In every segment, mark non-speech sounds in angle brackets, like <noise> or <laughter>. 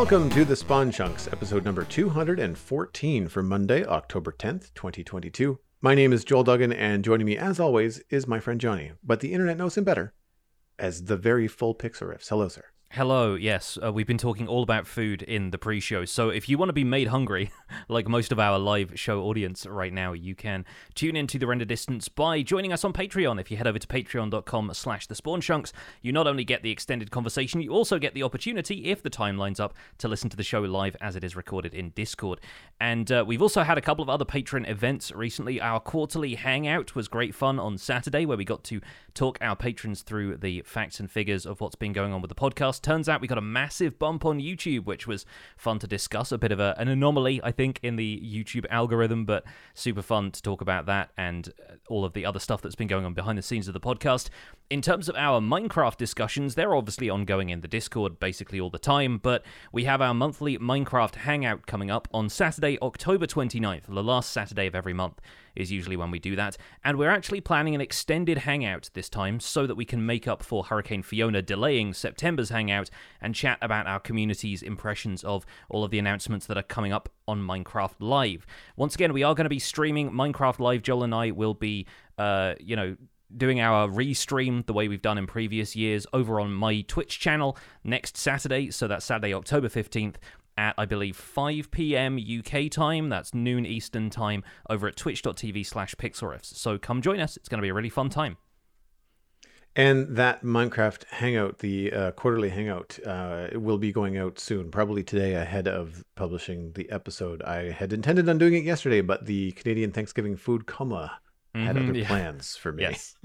Welcome to the Spawn Chunks, episode number 214 for Monday, October 10th, 2022. My name is Joel Duggan, and joining me, as always, is my friend Jonny, but the internet knows him better as the very full Pixlriffs. Hello, sir. Hello, yes, uh, we've been talking all about food in the pre show. So if you want to be made hungry, <laughs> like most of our live show audience right now, you can tune into the render distance by joining us on Patreon. If you head over to patreon.com slash the spawn chunks, you not only get the extended conversation, you also get the opportunity, if the time lines up, to listen to the show live as it is recorded in Discord. And uh, we've also had a couple of other patron events recently. Our quarterly hangout was great fun on Saturday, where we got to talk our patrons through the facts and figures of what's been going on with the podcast turns out we got a massive bump on YouTube, which was fun to discuss. A bit of a, an anomaly, I think, in the YouTube algorithm, but super fun to talk about that and uh, all of the other stuff that's been going on behind the scenes of the podcast. In terms of our Minecraft discussions, they're obviously ongoing in the Discord basically all the time, but we have our monthly Minecraft Hangout coming up on Saturday, October 29th, the last Saturday of every month is usually when we do that. And we're actually planning an extended hangout this time so that we can make up for Hurricane Fiona delaying September's hangout and chat about our community's impressions of all of the announcements that are coming up on Minecraft Live. Once again, we are going to be streaming Minecraft Live. Joel and I will be, uh, you know, doing our restream the way we've done in previous years over on my Twitch channel next Saturday. So that's Saturday, October 15th at, I believe, 5 p.m. UK time. That's noon Eastern time over at twitch.tv slash pixlriffs. So come join us. It's going to be a really fun time. And that Minecraft Hangout, the uh, quarterly Hangout, uh, will be going out soon, probably today ahead of publishing the episode. I had intended on doing it yesterday, but the Canadian Thanksgiving food coma had mm-hmm, other <laughs> yeah. plans for me. Yes.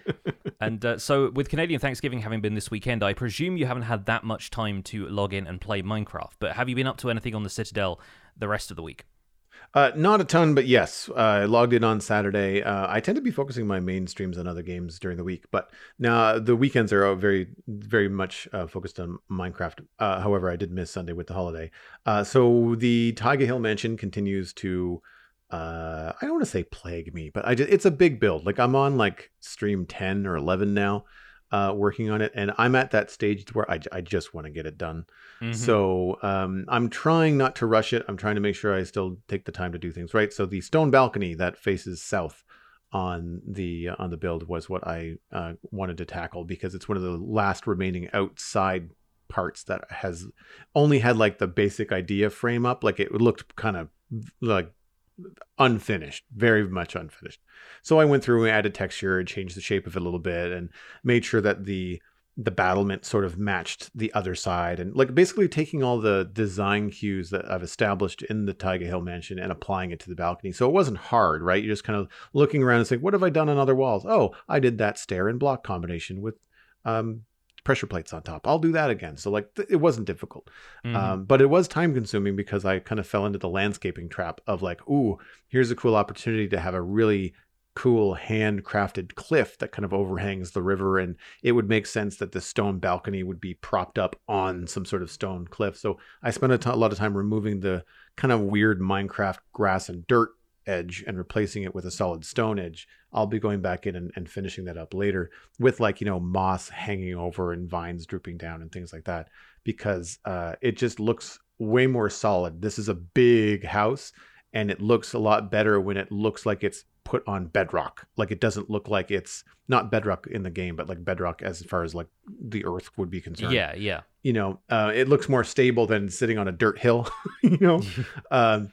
<laughs> and uh, so, with Canadian Thanksgiving having been this weekend, I presume you haven't had that much time to log in and play Minecraft. But have you been up to anything on the Citadel the rest of the week? Uh, not a ton, but yes, uh, I logged in on Saturday. Uh, I tend to be focusing my main streams on other games during the week, but now the weekends are very, very much uh, focused on Minecraft. Uh, however, I did miss Sunday with the holiday. Uh, so the Taiga Hill Mansion continues to uh i don't want to say plague me but i just it's a big build. Like i'm on like stream 10 or 11 now uh working on it and i'm at that stage where i, I just want to get it done. Mm-hmm. so um i'm trying not to rush it. I'm trying to make sure i still take the time to do things right. So the stone balcony that faces south on the uh, on the build was what i uh, wanted to tackle because it's one of the last remaining outside parts that has only had like the basic idea frame up. Like it looked kind of like unfinished, very much unfinished. So I went through and added texture and changed the shape of it a little bit and made sure that the the battlement sort of matched the other side and like basically taking all the design cues that I've established in the Taiga Hill mansion and applying it to the balcony. So it wasn't hard, right? You're just kind of looking around and saying, what have I done on other walls? Oh, I did that stair and block combination with um, pressure plates on top. I'll do that again. So like th- it wasn't difficult, mm-hmm. um, but it was time consuming because I kind of fell into the landscaping trap of like, ooh, here's a cool opportunity to have a really cool handcrafted cliff that kind of overhangs the river and it would make sense that the stone balcony would be propped up on some sort of stone cliff so i spent a, t- a lot of time removing the kind of weird minecraft grass and dirt edge and replacing it with a solid stone edge. I'll be going back in and, and, finishing that up later with like, you know, moss hanging over and vines drooping down and things like that because uh, it just looks way more solid. This is a big house and it looks a lot better when it looks like it's put on bedrock. Like it doesn't look like it's not bedrock in the game, but like bedrock as far as like the earth would be concerned. Yeah, yeah. You know, uh, it looks more stable than sitting on a dirt hill, <laughs> you know. <laughs> um,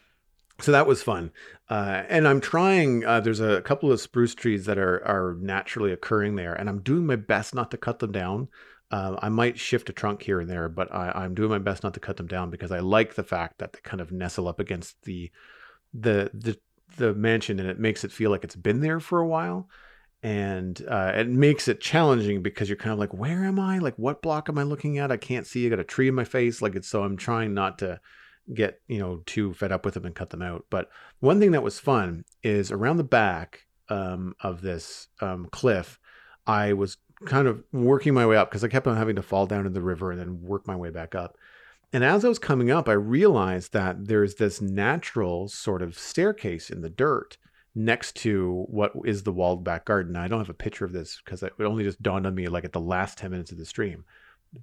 so that was fun. Uh, and I'm trying. Uh, there's a couple of spruce trees that are are naturally occurring there, and I'm doing my best not to cut them down. Uh, I might shift a trunk here and there, but I, am doing my best not to cut them down because I like the fact that they kind of nestle up against the the the the mansion, and it makes it feel like it's been there for a while. And uh, it makes it challenging because you're kind of like, where am I? Like, what block am I looking at? I can't see. I got a tree in my face. Like, it's so I'm trying not to get you know too fed up with them and cut them out. But one thing that was fun is around the back um, of this um, cliff, I was kind of working my way up because I kept on having to fall down in the river and then work my way back up. And as I was coming up, I realized that there's this natural sort of staircase in the dirt next to what is the walled back garden. Now, I don't have a picture of this because it only just dawned on me like at the last 10 minutes of the stream.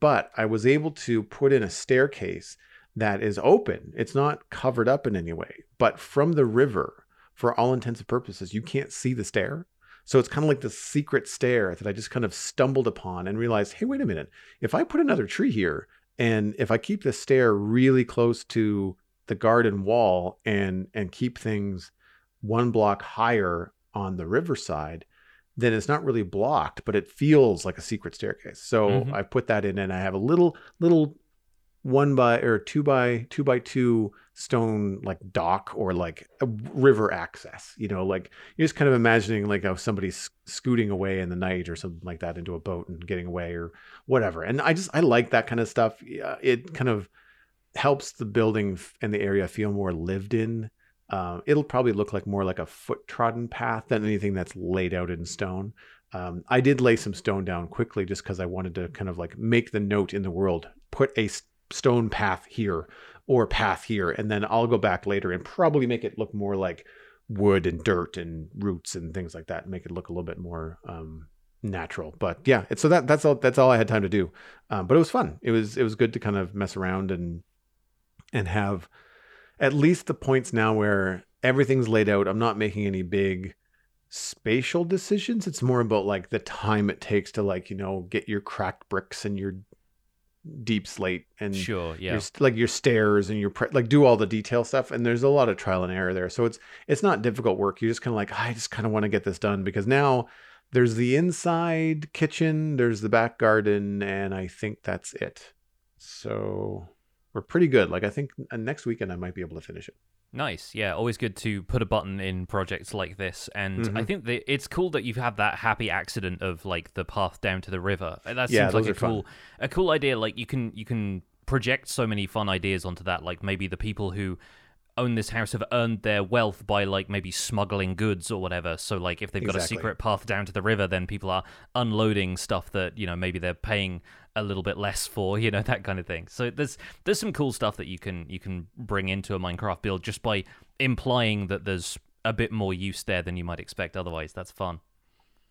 But I was able to put in a staircase that is open. It's not covered up in any way, but from the river, for all intents and purposes, you can't see the stair. So it's kind of like the secret stair that I just kind of stumbled upon and realized, hey, wait a minute. If I put another tree here and if I keep the stair really close to the garden wall and and keep things one block higher on the riverside, then it's not really blocked, but it feels like a secret staircase. So mm-hmm. I put that in and I have a little little one by or two by two by two stone like dock or like a river access you know like you're just kind of imagining like how somebody's scooting away in the night or something like that into a boat and getting away or whatever. And i just i like that kind of stuff. It kind of helps the building and the area feel more lived in. Uh, it'll probably look like more like a foot trodden path than anything that's laid out in stone. Um, i did lay some stone down quickly just because i wanted to kind of like make the note in the world put a stone path here or path here and then i'll go back later and probably make it look more like wood and dirt and roots and things like that and make it look a little bit more um, natural. But yeah so that that's all that's all i had time to do. Um, but it was fun. It was it was good to kind of mess around and and have at least the points now where everything's laid out. I'm not making any big spatial decisions. It's more about like the time it takes to like you know get your cracked bricks and your deepslate and sure yeah. your, like your stairs and your pre- like do all the detail stuff and there's a lot of trial and error there. So it's it's not difficult work. You just kind of like i just kind of want to get this done because now there's the inside kitchen there's the back garden and i think that's it. So we're pretty good. Like i think next weekend i might be able to finish it Nice, yeah. Always good to put a button in projects like this, and mm-hmm. I think that it's cool that you've had that happy accident of like the path down to the river. That seems yeah, like a cool, fun. a cool idea. Like you can you can project so many fun ideas onto that. Like maybe the people who own this house have earned their wealth by like maybe smuggling goods or whatever. So like if they've got exactly. a secret path down to the river, then people are unloading stuff that you know maybe they're paying a little bit less for, you know <laughs> that kind of thing. So there's there's some cool stuff that you can you can bring into a Minecraft build just by implying that there's a bit more use there than you might expect otherwise. That's fun.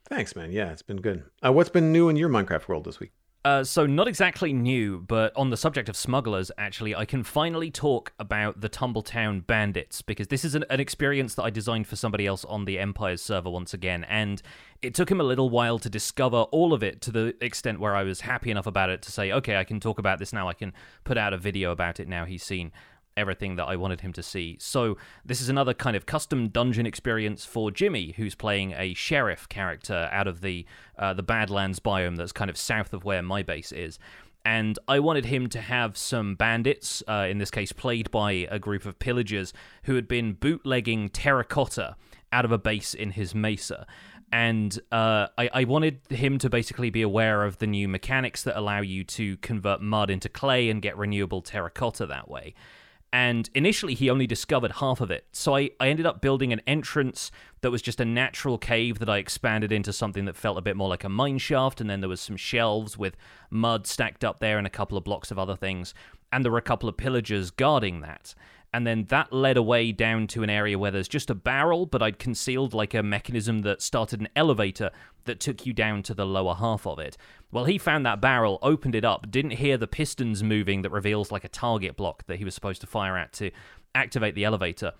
Thanks, man. Yeah, it's been good. Uh, what's been new in your Minecraft world this week? Uh, so, not exactly new, but on the subject of smugglers, actually, I can finally talk about the Tumbletown Bandits because this is an, an, experience that I designed for somebody else on the Empires server once again, and it took him a little while to discover all of it to the extent where I was happy enough about it to say, okay, I can talk about this now, I can put out a video about it now he's seen everything that I wanted him to see. So this is another kind of custom dungeon experience for Jimmy, who's playing a sheriff character out of the uh, the Badlands biome that's kind of south of where my base is. And I wanted him to have some bandits, uh, in this case played by a group of pillagers who had been bootlegging terracotta out of a base in his mesa and uh, I, I, wanted him to basically be aware of the new mechanics that allow you to convert mud into clay and get renewable terracotta that way and initially he only discovered half of it. So I, I ended up building an entrance that was just a natural cave that I expanded into something that felt a bit more like a mine shaft, and then there was some shelves with mud stacked up there and a couple of blocks of other things, and there were a couple of pillagers guarding that and then that led away down to an area where there's just a barrel, but I'd concealed like a mechanism that started an elevator that took you down to the lower half of it. Well, he found that barrel, opened it up, didn't hear the pistons moving that reveals like a target block that he was supposed to fire at to activate the elevator,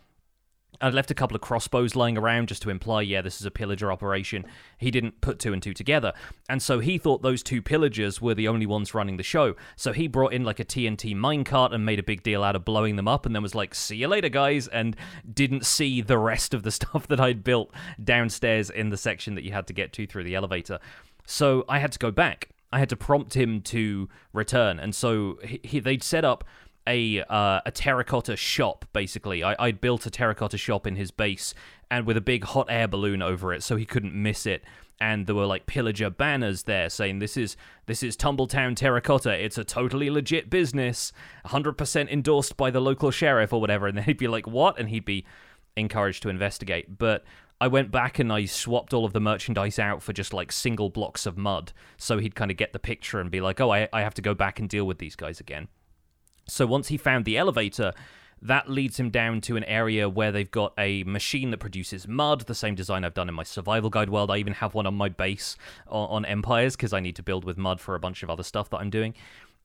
I'd left a couple of crossbows lying around just to imply, yeah, this is a pillager operation. He didn't put two and two together. And so he thought those two pillagers were the only ones running the show. So he brought in like a TNT minecart and made a big deal out of blowing them up and then was like, see you later, guys, and didn't see the rest of the <laughs> stuff that I'd built downstairs in the section that you had to get to through the elevator. So I had to go back. I had to prompt him to return. And so he, he, they'd set up a uh, a terracotta shop basically. I I built a terracotta shop in his base and with a big hot air balloon over it so he couldn't miss it. And there were like pillager banners there saying this is this is Tumbletown Terracotta. It's a totally legit business, 100% endorsed by the local sheriff or whatever. And then he'd be like, "What?" And he'd be encouraged to investigate. But I went back and I swapped all of the merchandise out for just like single blocks of mud, so he'd kind of get the picture and be like, "Oh, I I have to go back and deal with these guys again." So once he found the elevator, that leads him down to an area where they've got a machine that produces mud, the same design I've done in my survival guide world. I even have one on my base on, on Empires because I need to build with mud for a bunch of other stuff that I'm doing.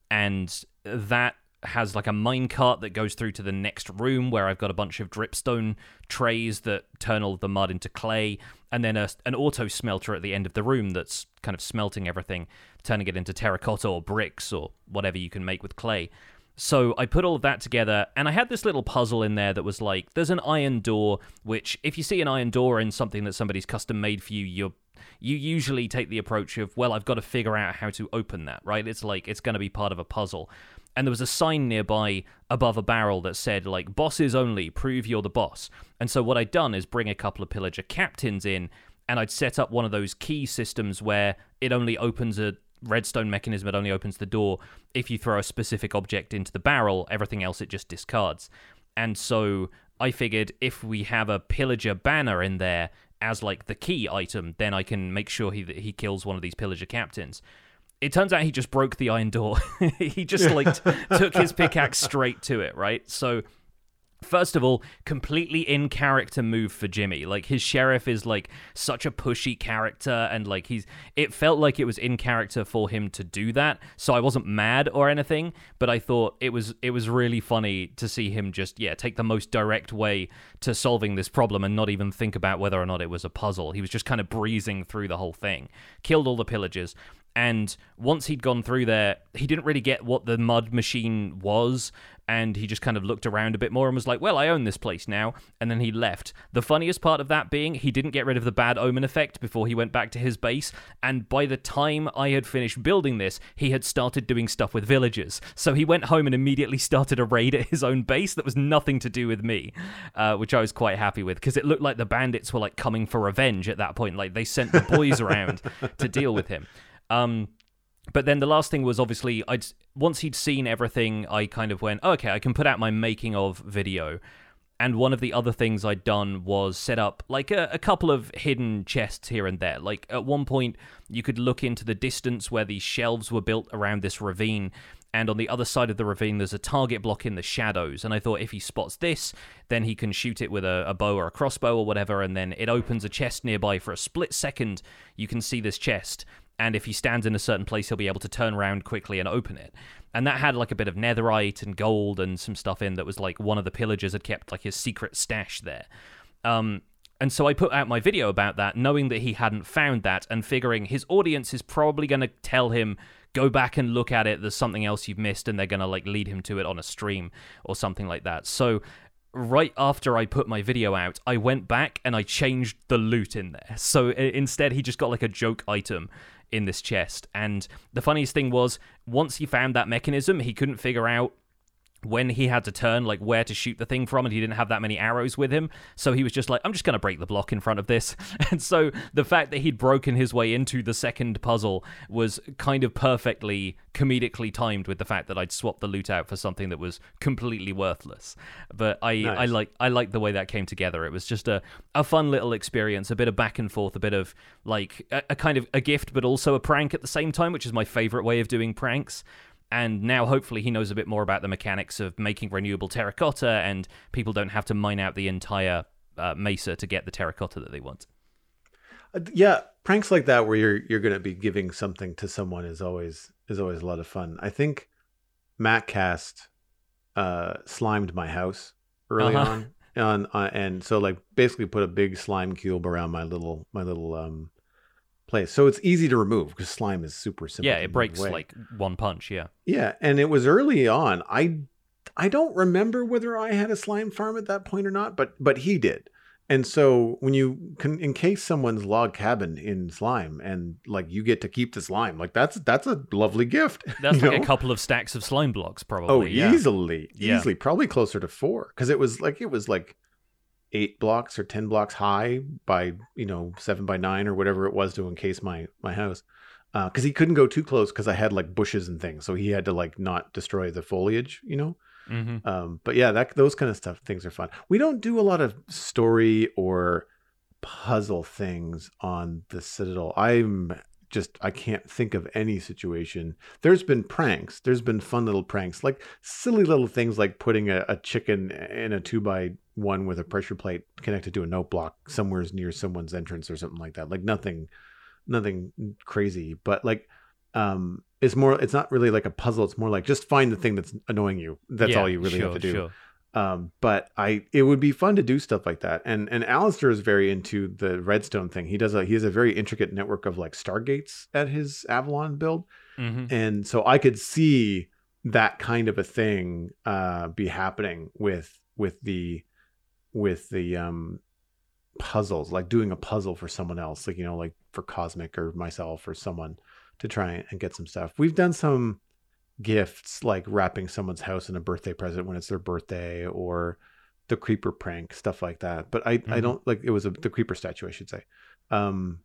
And that has like a mine cart that goes through to the next room where I've got a bunch of dripstone trays that turn all the mud into clay, and then a, an auto smelter at the end of the room that's kind of smelting everything, turning it into terracotta or bricks or whatever you can make with clay. So I put all of that together, and I had this little puzzle in there that was like, there's an iron door, which if you see an iron door in something that somebody's custom made for you, you're you usually take the approach of, well, I've got to figure out how to open that, right? It's like it's going to be part of a puzzle. And there was a sign nearby above a barrel that said, like, bosses only, prove you're the boss. And so what I'd done is bring a couple of pillager captains in, and I'd set up one of those key systems where it only opens a redstone mechanism, it only opens the door if you throw a specific object into the barrel, everything else it just discards. And so I figured if we have a pillager banner in there as like the key item, then I can make sure he he kills one of these pillager captains. It turns out he just broke the iron door. <laughs> he just like took his pickaxe straight to it, right? So First of all, completely in character move for Jimmy. Like his sheriff is like such a pushy character and like he's it felt like it was in character for him to do that. So I wasn't mad or anything, but I thought it was it was really funny to see him just yeah, take the most direct way to solving this problem and not even think about whether or not it was a puzzle. He was just kind of breezing through the whole thing. Killed all the pillagers and once he'd gone through there, he didn't really get what the mud machine was, and he just kind of looked around a bit more and was like, Well, I own this place now. And then he left. The funniest part of that being, he didn't get rid of the bad omen effect before he went back to his base, and by the time I had finished building this, he had started doing stuff with villagers. So he went home and immediately <laughs> started a raid at his own base that was nothing to do with me, uh, which I was quite happy with, because it looked like the bandits were like coming for revenge at that point. Like they sent the boys around <laughs> to deal with him. Um, but then the last thing was obviously I'd once he'd seen everything, I kind of went, oh, okay, I can put out my making of video. And one of the other things I'd done was set up like a, a, couple of hidden chests here and there. Like at one point, you could look into the distance where these shelves were built around this ravine. And on the other side of the ravine, there's a target block in the shadows. And I thought if he spots this, then he can shoot it with a, a bow or a crossbow or whatever. And then it opens a chest nearby for a split second. You can see this chest and if he stands in a certain place, he'll be able to turn around quickly and open it. And that had like a bit of netherite and gold and some stuff in that was like one of the pillagers had kept like his secret stash there. Um, and so I put out my video about that, knowing that he hadn't found that and figuring his audience is probably going to tell him, go back and look at it, there's something else you've missed, and they're going to like lead him to it on a stream or something like that. So right after I put my video out, I went back and I changed the loot in there. So instead, he just got like a joke item in this chest. And the funniest thing was, once he found that mechanism, he couldn't figure out when he had to turn, like where to shoot the thing from, and he didn't have that many arrows with him. So he was just like, I'm just going to break the block in front of this. <laughs> And so the fact that he'd broken his way into the second puzzle was kind of perfectly comedically timed with the fact that I'd swapped the loot out for something that was completely worthless. But I, nice. I like I like the way that came together. It was just a, a fun little experience, a bit of back and forth, a bit of like a, a kind of a gift, but also a prank at the same time, which is my favorite way of doing pranks and now hopefully he knows a bit more about the mechanics of making renewable terracotta and people don't have to mine out the entire uh, mesa to get the terracotta that they want uh, yeah pranks like that where you're you're going to be giving something to someone is always is always a lot of fun i think mattcast uh slimed my house early uh-huh. on on uh, and so like basically put a big slime cube around my little my little um place. So it's easy to remove because slime is super simple. Yeah, it breaks away. like one punch. Yeah. Yeah, and it was early on. I I don't remember whether I had a slime farm at that point or not, but but he did. And so when you can encase someone's log cabin in slime and like you get to keep the slime, like that's that's a lovely gift. <laughs> That's like know? a couple of stacks of slime blocks, probably. Oh, yeah. easily, easily, yeah. probably closer to four because it was like it was like eight blocks or ten blocks high by you know seven by nine or whatever it was to encase my my house because uh, he couldn't go too close because I had like bushes and things, so he had to like not destroy the foliage, you know. Mm-hmm. Um, but yeah, that those kind of stuff things are fun. We don't do a lot of story or puzzle things on the Citadel. I'm just I can't think of any situation. There's been pranks. There's been fun little pranks, like silly little things like putting a, a chicken in a two by one with a pressure plate connected to a note block somewhere near someone's entrance or something like that. Like nothing, nothing crazy, but like um, it's more. It's not really like a puzzle. It's more like just find the thing that's annoying you. That's Yeah, all you really sure, have to do. Sure. Um, but I, it would be fun to do stuff like that. And and Alistair is very into the redstone thing. He does a he has a very intricate network of like stargates at his Avalon build, hmm and so I could see that kind of a thing uh, be happening with with the with the um puzzles, like doing a puzzle for someone else, like you know, like for Cosmic or myself or someone to try and get some stuff. We've done some gifts like wrapping someone's house in a birthday present when it's their birthday or the creeper prank stuff like that but i i Mhm. don't like it was a, the creeper statue i should say um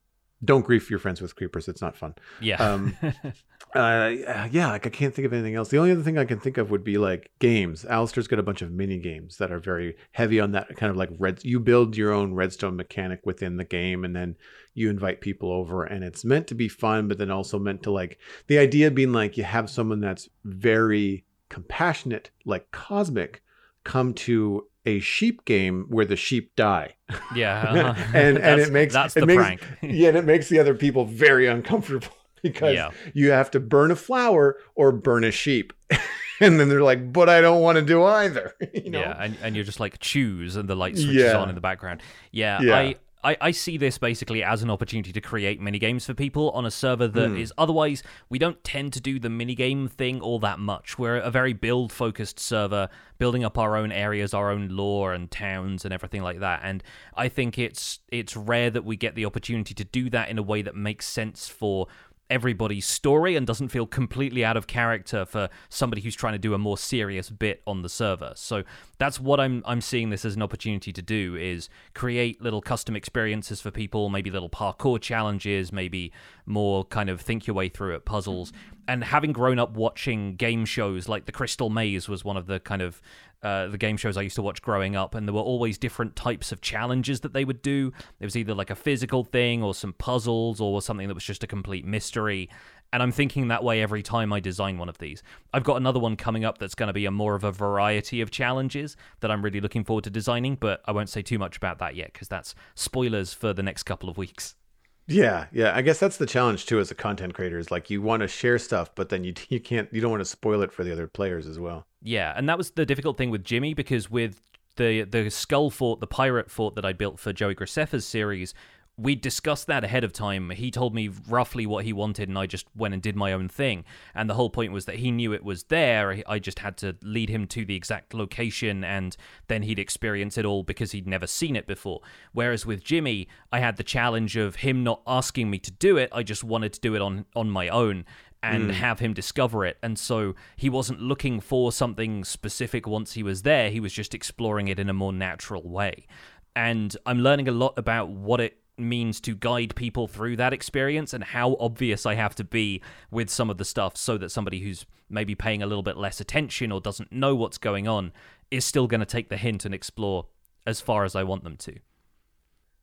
don't grief your friends with creepers it's not fun Yeah. Um, <laughs> uh yeah like i can't think of anything else the only other thing i can think of would be like games alistair's got a bunch of mini games that are very heavy on that kind of like red you build your own redstone mechanic within the game and then you invite people over and it's meant to be fun but then also meant to like the idea being like you have someone that's very compassionate like cosmic come to a sheep game where the sheep die yeah. <laughs> uh-huh. and and <laughs> it makes that's it the makes, prank. yeah and it makes the other people very uncomfortable because Yeah. you have to burn a flower or burn a sheep <laughs> and then they're like but i don't want to do either <laughs> you know Yeah, and, and you're just like choose, and the light switches Yeah. on in the background. Yeah, Yeah. I, I I see this basically as an opportunity to create mini games for people on a server that is Hmm. otherwise we don't tend to do the mini game thing all that much. We're a very build focused server, building up our own areas, our own lore and towns and everything like that. And I think it's it's rare that we get the opportunity to do that in a way that makes sense for everybody's story and doesn't feel completely out of character for somebody who's trying to do a more serious bit on the server. So that's what I'm I'm seeing this as an opportunity to do is create little custom experiences for people, maybe little parkour challenges, maybe more kind of think your way through it puzzles. And having grown up watching game shows like the Crystal Maze was one of the kind of uh, the game shows I used to watch growing up, and there were always different types of challenges that they would do. It was either like a physical thing, or some puzzles, or something that was just a complete mystery. And I'm thinking that way every time I design one of these. I've got another one coming up that's going to be a more of a variety of challenges that I'm really looking forward to designing, but I won't say too much about that yet because that's spoilers for the next couple of weeks. Yeah, yeah. I guess that's the challenge too as a content creator is like you want to share stuff, but then you <laughs> you can't you don't want to spoil it for the other players as well. Yeah, and that was the difficult thing with Jimmy because with the the skull fort, the pirate fort that I built for Joey Graceffa's series, we discussed that ahead of time. He told me roughly what he wanted, and I just went and did my own thing. And the whole point was that he knew it was there. I just had to lead him to the exact location, and then he'd experience it all because he'd never seen it before. Whereas with Jimmy, I had the challenge of him not asking me to do it. I just wanted to do it on on my own and mm. have him discover it. And so he wasn't looking for something specific once he was there. He was just exploring it in a more natural way. And I'm learning a lot about what it means to guide people through that experience and how obvious I have to be with some of the stuff so that somebody who's maybe paying a little bit less attention or doesn't know what's going on is still going to take the hint and explore as far as I want them to.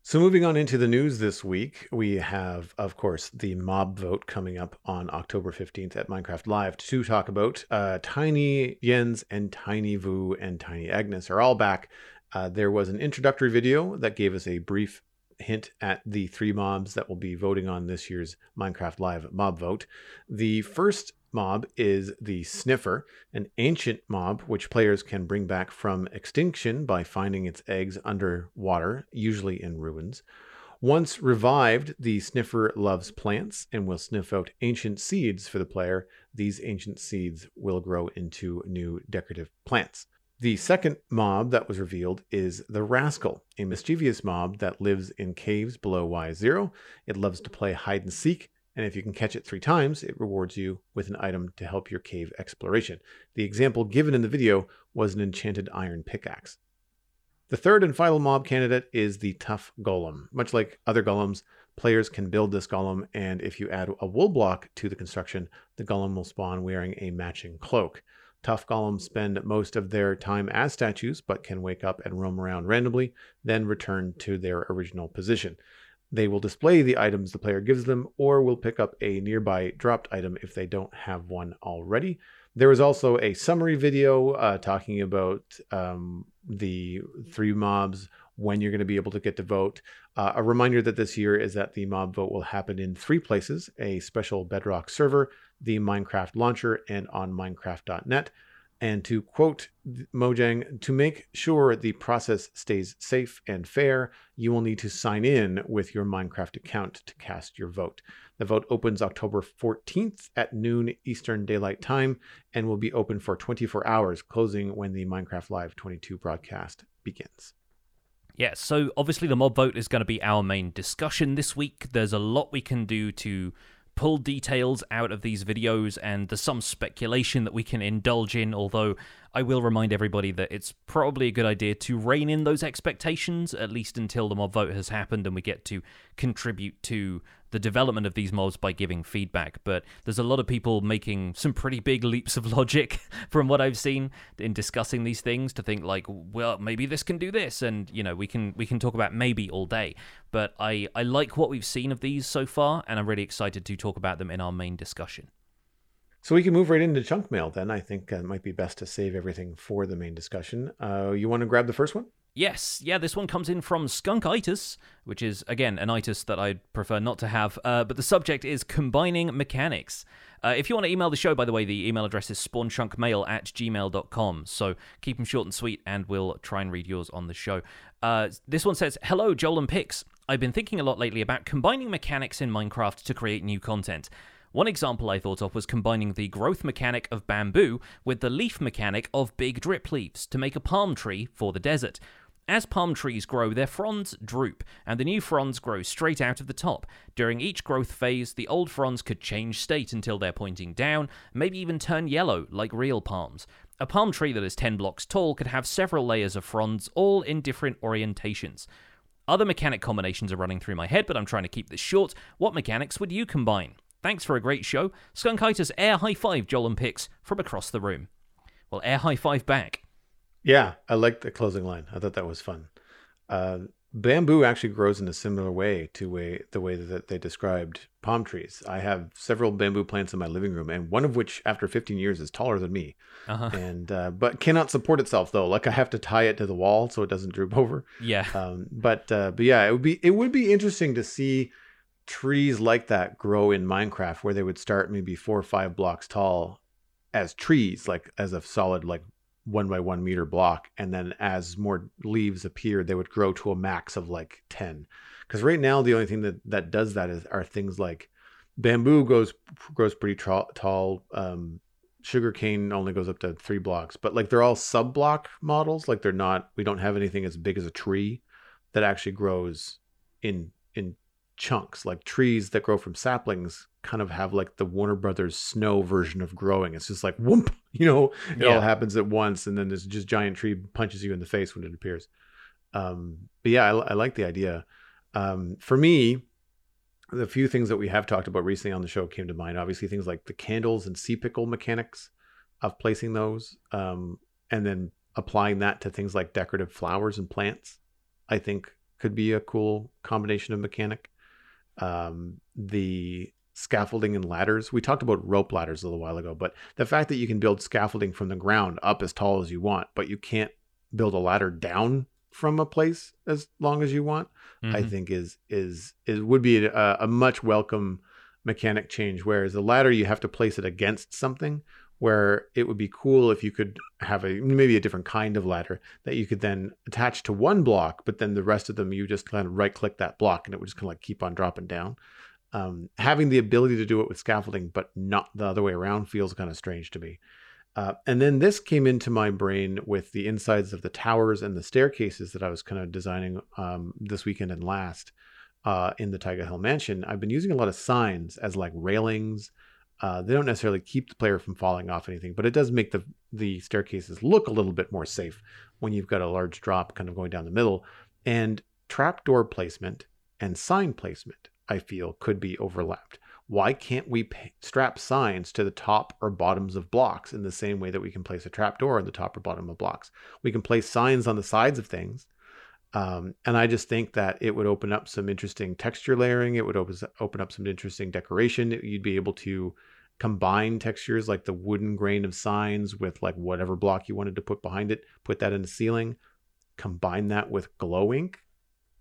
So moving on into the news this week, we have, of course, the mob vote coming up on October 15th at Minecraft Live to talk about uh, Tiny Jens and Tiny Vu and Tiny Agnes are all back. Uh, there was an introductory video that gave us a brief hint at the three mobs that will be voting on this year's Minecraft Live mob vote. The first mob is the Sniffer, an ancient mob which players can bring back from extinction by finding its eggs underwater, usually in ruins. Once revived, the sniffer loves plants and will sniff out ancient seeds for the player. These ancient seeds will grow into new decorative plants. The second mob that was revealed is the Rascal, a mischievous mob that lives in caves below Y0. It loves to play hide and seek, and if you can catch it three times, it rewards you with an item to help your cave exploration. The example given in the video was an enchanted iron pickaxe. The third and final mob candidate is the Tuff Golem. Much like other golems, players can build this golem, and if you add a wool block to the construction, the golem will spawn wearing a matching cloak. Tuff golems spend most of their time as statues, but can wake up and roam around randomly, then return to their original position. They will display the items the player gives them, or will pick up a nearby dropped item if they don't have one already. There is also a summary video uh, talking about um, the three mobs, when you're going to be able to get to vote. Uh, a reminder that this year is that the mob vote will happen in three places a special Bedrock server, the Minecraft launcher, and on Minecraft.net. And to quote Mojang, to make sure the process stays safe and fair, you will need to sign in with your Minecraft account to cast your vote. The vote opens October 14th at noon Eastern Daylight Time and will be open for 24 hours, closing when the Minecraft Live 22 broadcast begins. Yeah, so obviously the mob vote is going to be our main discussion this week. There's a lot we can do to pull details out of these videos, and there's some speculation that we can indulge in, although I will remind everybody that it's probably a good idea to rein in those expectations, at least until the mob vote has happened and we get to contribute to the development of these mobs by giving feedback. But there's a lot of people making some pretty big leaps of <laughs> logic from what I've seen in discussing these things to think like, well, maybe this can do this, and you know, we can we can talk about maybe all day. But I I like what we've seen of these so far, and I'm really excited to talk about them in our main discussion. So we can move right into chunk mail then. I think it might be best to save everything for the main discussion. Uh, you want to grab the first one? Yes, yeah, this one comes in from Skunkitis, which is, again, an itis that I'd prefer not to have. Uh, but the subject is combining mechanics. Uh, if you want to email the show, by the way, the email address is spawnchunkmail at gmail.com. So keep them short and sweet, and we'll try and read yours on the show. Uh, this one says Hello, Joel and Pix. I've been thinking a lot lately about combining mechanics in Minecraft to create new content. One example I thought of was combining the growth mechanic of bamboo with the leaf mechanic of big drip leaves to make a palm tree for the desert. As palm trees grow, their fronds droop, and the new fronds grow straight out of the top. During each growth phase, the old fronds could change state until they're pointing down, maybe even turn yellow like real palms. A palm tree that is 10 blocks tall could have several layers of fronds, all in different orientations. Other mechanic combinations are running through my head, but I'm trying to keep this short. What mechanics would you combine? Thanks for a great show. Skunkitis air high five Joel and Pix from across the room. Well, air high five back. Yeah, I like the closing line. I thought that was fun. Uh, bamboo actually grows in a similar way to way, the way that they described palm trees. I have several bamboo plants in my living room, and one of which, after 15 years, is taller than me, uh-huh. <laughs> and uh, but cannot support itself though. Like I have to tie it to the wall so it doesn't droop <laughs> over. Yeah. Um, but uh, but yeah, it would be it would be interesting to see trees like that grow in Minecraft, where they would start maybe four or five blocks tall as trees, like as a solid like one by one meter block, and then as more leaves appear, they would grow to a max of like ten. Because right now, the only thing that that does that is are things like bamboo goes grows pretty tra- tall. Um, sugarcane only goes up to three blocks, but like they're all sub block models. Like they're not. We don't have anything as big as a tree that actually grows in in chunks, like trees that grow from saplings kind of have like the Warner Brothers snow version of growing. It's just like whoop, <laughs> you know, it yeah. all happens at once, and then this just giant tree punches you in the face when it appears. Um, but yeah, I, I like the idea. Um, for me, the few things that we have talked about recently on the show came to mind. Obviously, things like the candles and sea pickle mechanics of placing those, um, and then applying that to things like decorative flowers and plants. I think could be a cool combination of mechanic um, the scaffolding and ladders. We talked about rope ladders a little while ago, but the fact that you can build scaffolding from the ground up as tall as you want, but you can't build a ladder down from a place as long as you want, mm-hmm. I think is is is would be a, a much welcome mechanic change. Whereas the ladder, you have to place it against something, where it would be cool if you could have a maybe a different kind of ladder that you could then attach to one block, but then the rest of them you just kind of right click that block and it would just kind of like keep on dropping down. Um, having the ability to do it with scaffolding, but not the other way around, feels kind of strange to me. Uh, and then this came into my brain with the insides of the towers and the staircases that I was kind of designing um, this weekend and last uh, in the Taiga Hill Mansion. I've been using a lot of signs as like railings uh, they don't necessarily keep the player from falling off anything, but it does make the the staircases look a little bit more safe when you've got a large drop kind of going down the middle. And trapdoor placement and sign placement, I feel, could be overlapped. Why can't we pay, strap signs to the top or bottoms of blocks in the same way that we can place a trapdoor on the top or bottom of blocks? We can place signs on the sides of things um, and I just think that it would open up some interesting texture layering. It would open open up some interesting decoration. You'd be able to combine textures like the wooden grain of signs with like whatever block you wanted to put behind it. Put that in the ceiling. combine that with glow ink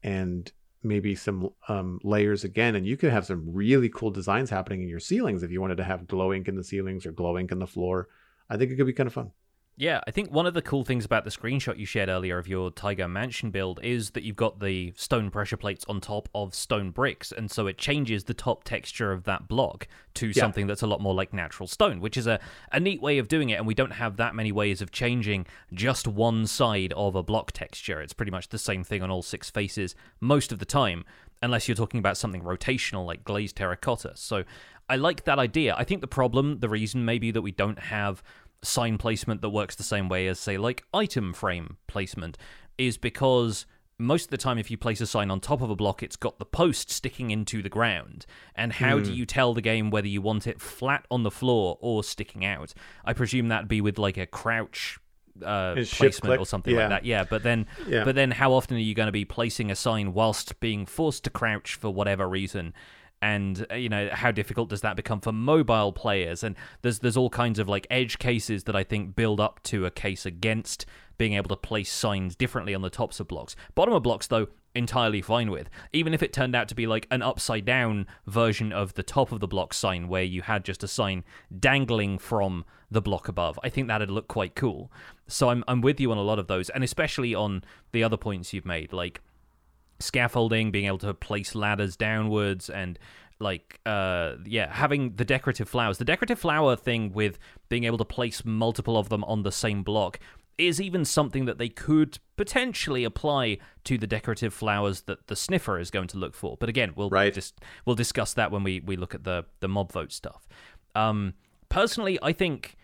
and maybe some um, layers again, and you could have some really cool designs happening in your ceilings if you wanted to have glow ink in the ceilings or glow ink in the floor. I think it could be kind of fun. Yeah, I think one of the cool things about the screenshot you shared earlier of your Taiga Mansion build is that you've got the stone pressure plates on top of stone bricks, and so it changes the top texture of that block to yeah. something that's a lot more like natural stone, which is a, a neat way of doing it. And we don't have that many ways of changing just one side of a block texture. It's pretty much the same thing on all six faces most of the time, unless you're talking about something rotational like glazed terracotta. So I like that idea. I think the problem, the reason maybe that we don't have sign placement that works the same way as, say, like item frame placement, is because most of the time, if you place a sign on top of a block, it's got the post sticking into the ground. And how mm. do hmm. you tell the game whether you want it flat on the floor or sticking out? I presume that'd be with like a crouch uh, placement or something yeah. like that. Yeah, but then, yeah. but then, how often are you going to be placing a sign whilst being forced to crouch for whatever reason? And uh, you know how difficult does that become for mobile players? And there's there's all kinds of like edge cases that I think build up to a case against being able to place signs differently on the tops of blocks. Bottom of blocks though entirely fine with. Even if it turned out to be like an upside down version of the top of the block sign where you had just a sign dangling from the block above I think that'd look quite cool. So I'm I'm with you on a lot of those and especially on the other points you've made like scaffolding, being able to place ladders downwards, and like uh yeah having the decorative flowers. The decorative flower thing with being able to place multiple of them on the same block is even something that they could potentially apply to the decorative flowers that the sniffer is going to look for. But again we'll right. just we'll discuss that when we we look at the the mob vote stuff. Um personally i think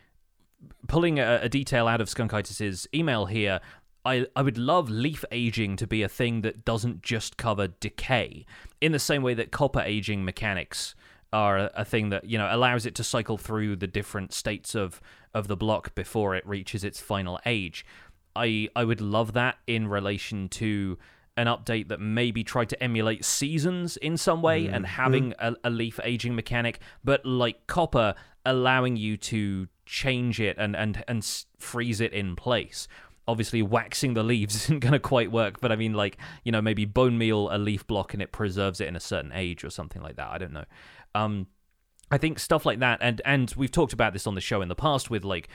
pulling a, a detail out of skunkitis's email here I, I would love leaf aging to be a thing that doesn't just cover decay, in the same way that copper aging mechanics are a, a thing that you know allows it to cycle through the different states of of the block before it reaches its final age. I I would love that in relation to an update that maybe tried to emulate seasons in some way mm. and having mm. a, a, leaf aging mechanic, but like copper, allowing you to change it and and and freeze it in place obviously waxing the leaves <laughs> isn't going to quite work but i mean like you know maybe bone meal a leaf block and it preserves it in a certain age or something like that i don't know um I think stuff like that, and and we've talked about this on the show in the past with like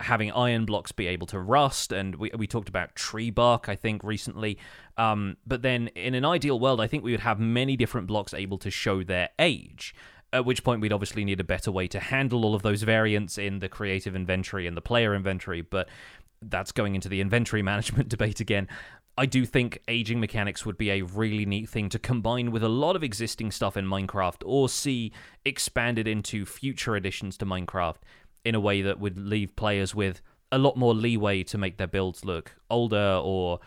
having iron blocks be able to rust, and we we talked about tree bark, I think recently. Um, but then in an ideal world, I think we would have many different blocks able to show their age. At which point, we'd obviously need a better way to handle all of those variants in the creative inventory and the player inventory. But that's going into the inventory <laughs> management debate again. I do think aging mechanics would be a really neat thing to combine with a lot of existing stuff in Minecraft or see expanded into future additions to Minecraft in a way that would leave players with a lot more leeway to make their builds look older or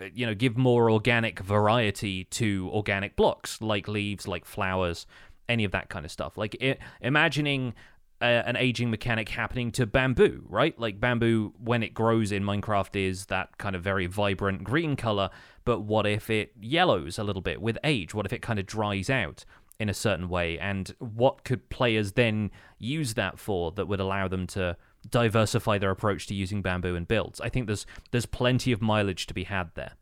uh, you know give more organic variety to organic blocks like leaves like flowers any of that kind of stuff like it, imagining a, an aging mechanic happening to bamboo, right? Like bamboo, when it grows in Minecraft, is that kind of very vibrant green color. But what if it yellows a little bit with age? What if it kind of dries out in a certain way? And what could players then use that for that would allow them to diversify their approach to using bamboo in builds? I think there's there's plenty of mileage to be had there.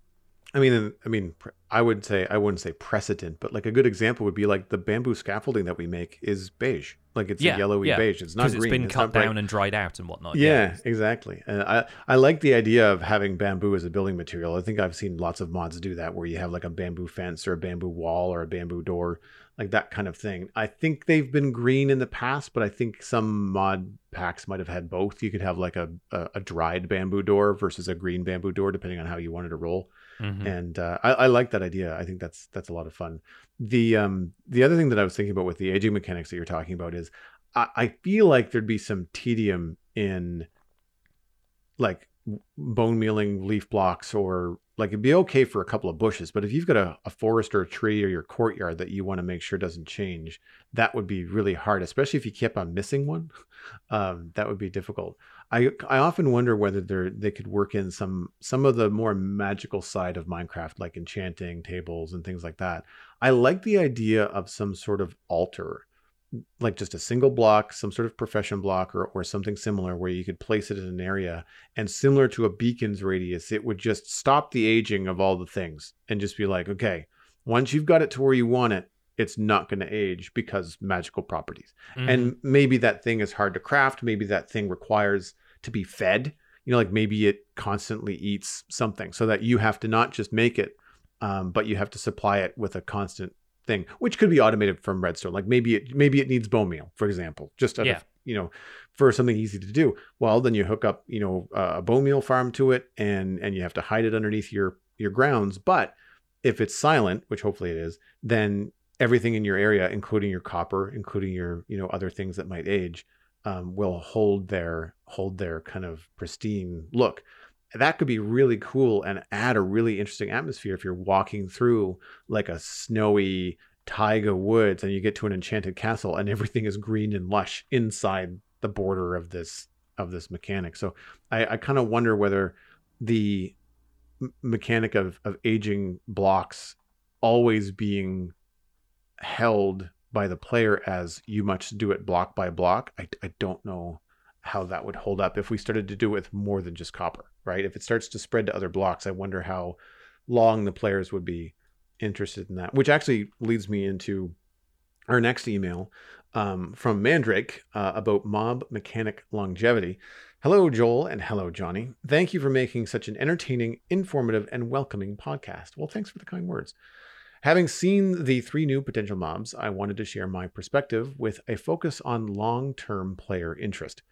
I mean, I mean, I would say I wouldn't say precedent, but like a good example would be like the bamboo scaffolding that we make is beige, like it's yeah, a yellowy yeah. beige. It's not green. Because it's been it's cut down and dried out and whatnot. Yeah, yeah. exactly. And I I like the idea of having bamboo as a building material. I think I've seen lots of mods do that, where you have like a bamboo fence or a bamboo wall or a bamboo door, like that kind of thing. I think they've been green in the past, but I think some mod packs might have had both. You could have like a a, a dried bamboo door versus a green bamboo door, depending on how you wanted to roll. Mm-hmm. And uh, I, I, like that idea. I think that's that's a lot of fun. The um the other thing that I was thinking about with the aging mechanics that you're talking about is I, I feel like there'd be some tedium in like bone mealing leaf blocks or like it'd be okay for a couple of bushes but if you've got a, a forest or a tree or your courtyard that you want to make sure doesn't change that would be really hard especially if you keep on missing one <laughs> um, that would be difficult I I often wonder whether they they could work in some some of the more magical side of Minecraft, like enchanting tables and things like that. I like the idea of some sort of altar like just a single block, some sort of profession block or, or something similar where you could place it in an area and similar to a beacon's radius, it would just stop the aging of all the things and just be like, okay, once you've got it to where you want it, it's not going to age because magical properties. Mm-hmm. And maybe that thing is hard to craft. Maybe that thing requires to be fed. You know, like maybe it constantly eats something so that you have to not just make it, um, but you have to supply it with a constant thing, which could be automated from Redstone. Like maybe it maybe it needs bone meal, for example, just yeah. of, you know, for something easy to do. Well, then you hook up you know a bone meal farm to it, and and you have to hide it underneath your your grounds. But if it's silent, which hopefully it is, then everything in your area, including your copper, including your you know other things that might age, um, will hold their hold their kind of pristine look. That could be really cool and add a really interesting atmosphere if you're walking through like a snowy taiga woods and you get to an enchanted castle and everything is green and lush inside the border of this of this mechanic. So i, I kind of wonder whether the mechanic of of aging blocks always being held by the player as you must do it block by block i, I don't know how that would hold up if we started to do it with more than just copper, right? If it starts to spread to other blocks, I wonder how long the players would be interested in that. Which actually leads me into our next email um, from Mandrake uh, about mob mechanic longevity. Hello, Joel, and hello, Jonny. Thank you for making such an entertaining, informative, and welcoming podcast. Well, thanks for the kind words. Having seen the three new potential mobs, I wanted to share my perspective with a focus on long term player interest.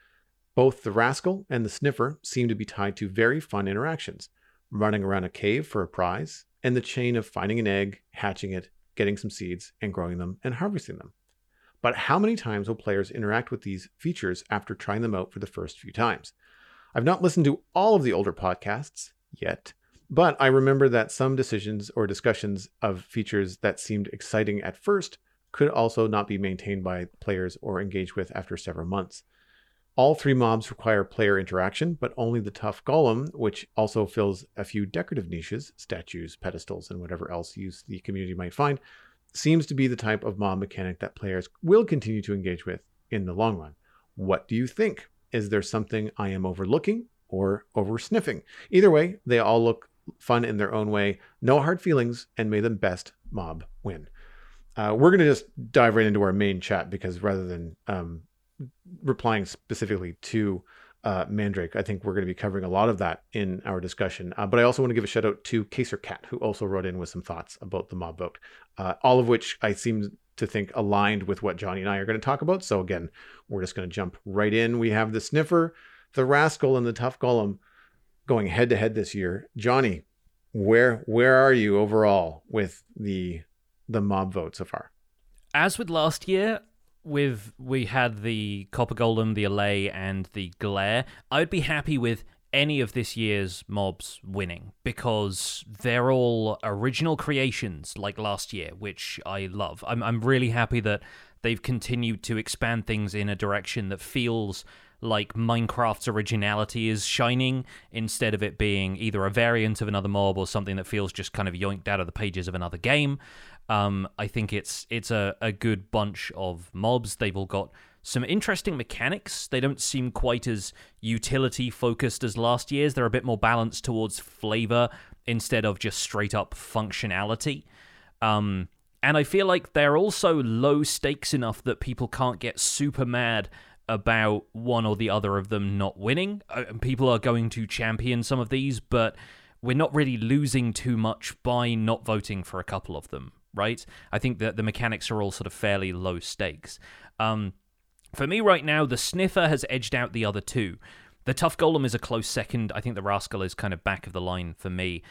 Both the rascal and the sniffer seem to be tied to very fun interactions running around a cave for a prize, and the chain of finding an egg, hatching it, getting some seeds, and growing them and harvesting them. But how many times will players interact with these features after trying them out for the first few times? I've not listened to all of the older podcasts yet, but I remember that some decisions or discussions of features that seemed exciting at first could also not be maintained by players or engaged with after several months. All three mobs require player interaction, but only the tuff golem, which also fills a few decorative niches, statues, pedestals, and whatever else use the community might find, seems to be the type of mob mechanic that players will continue to engage with in the long run. What do you think? Is there something I am overlooking or over sniffing? Either way, they all look fun in their own way. No hard feelings, and may the best mob win. Uh, we're going to just dive right into our main chat because rather than um, replying specifically to uh, Mandrake, I think we're going to be covering a lot of that in our discussion. Uh, but I also want to give a shout out to Kaser Cat, who also wrote in with some thoughts about the mob vote, uh, all of which I seem to think aligned with what Jonny and I are going to talk about. So again, we're just going to jump right in. We have the Sniffer, the Rascal, and the Tuff Golem going head to head this year. Jonny, where where are you overall with the the mob vote so far? As with last year, with we had the Copper Golem, the Allay, and the Glare, I would be happy with any of this year's mobs winning because they're all original creations like last year, which I love. I'm I'm really happy that they've continued to expand things in a direction that feels like Minecraft's originality is shining instead of it being either a variant of another mob or something that feels just kind of yoinked out of the pages of another game. Um, I think it's it's a, a good bunch of mobs. They've all got some interesting mechanics. They don't seem quite as utility focused as last year's. They're a bit more balanced towards flavor instead of just straight up functionality. Um, and I feel like they're also low stakes enough that people can't get super mad about one or the other of them not winning. Uh, people are going to champion some of these, but we're not really losing too much by not voting for a couple of them right? I think that the mechanics are all sort of fairly low stakes. Um, for me right now, the Sniffer has edged out the other two. The Tuff Golem is a close second. I think the Rascal is kind of back of the line for me.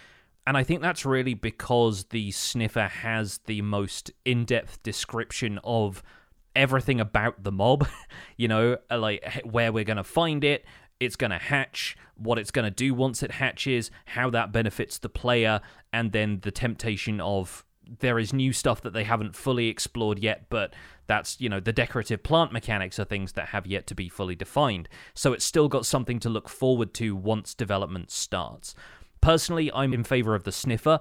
And I think that's really because the Sniffer has the most in depth description of everything about the mob. <laughs> you know, like where we're going to find it, it's going to hatch, what it's going to do once it hatches, how that benefits the player, and then the temptation of there is new stuff that they haven't fully explored yet, but that's, you know, the decorative plant mechanics are things that have yet to be fully defined. So it's still got something to look forward to once development starts. Personally, I'm in favor of the sniffer,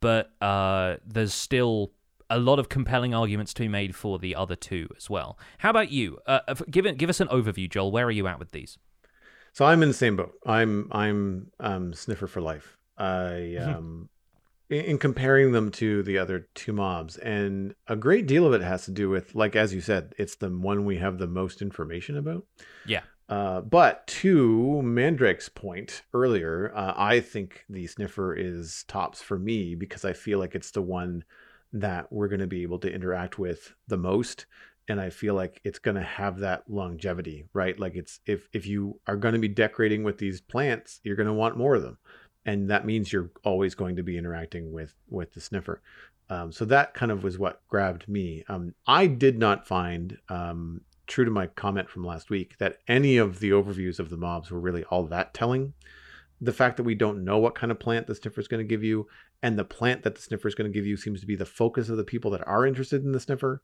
but uh, there's still a lot of compelling arguments to be made for the other two as well. How about you? Uh, give it, give us an overview, Joel. Where are you at with these? So I'm in the same boat. I'm I'm um, sniffer for life. I <laughs> um, in, in comparing them to the other two mobs, and a great deal of it has to do with, like as you said, it's the one we have the most information about. Yeah. Uh, but to Mandrake's point earlier, uh, I think the sniffer is tops for me because I feel like it's the one that we're going to be able to interact with the most and i feel like it's going to have that longevity right? Like it's if if you are going to be decorating with these plants you're going to want more of them and that means you're always going to be interacting with with the sniffer. Um, so that kind of was what grabbed me. Um, i did not find um, true to my comment from last week that any of the overviews of the mobs were really all that telling. The fact that we don't know what kind of plant the sniffer is going to give you and the plant that the sniffer is going to give you seems to be the focus of the people that are interested in the sniffer.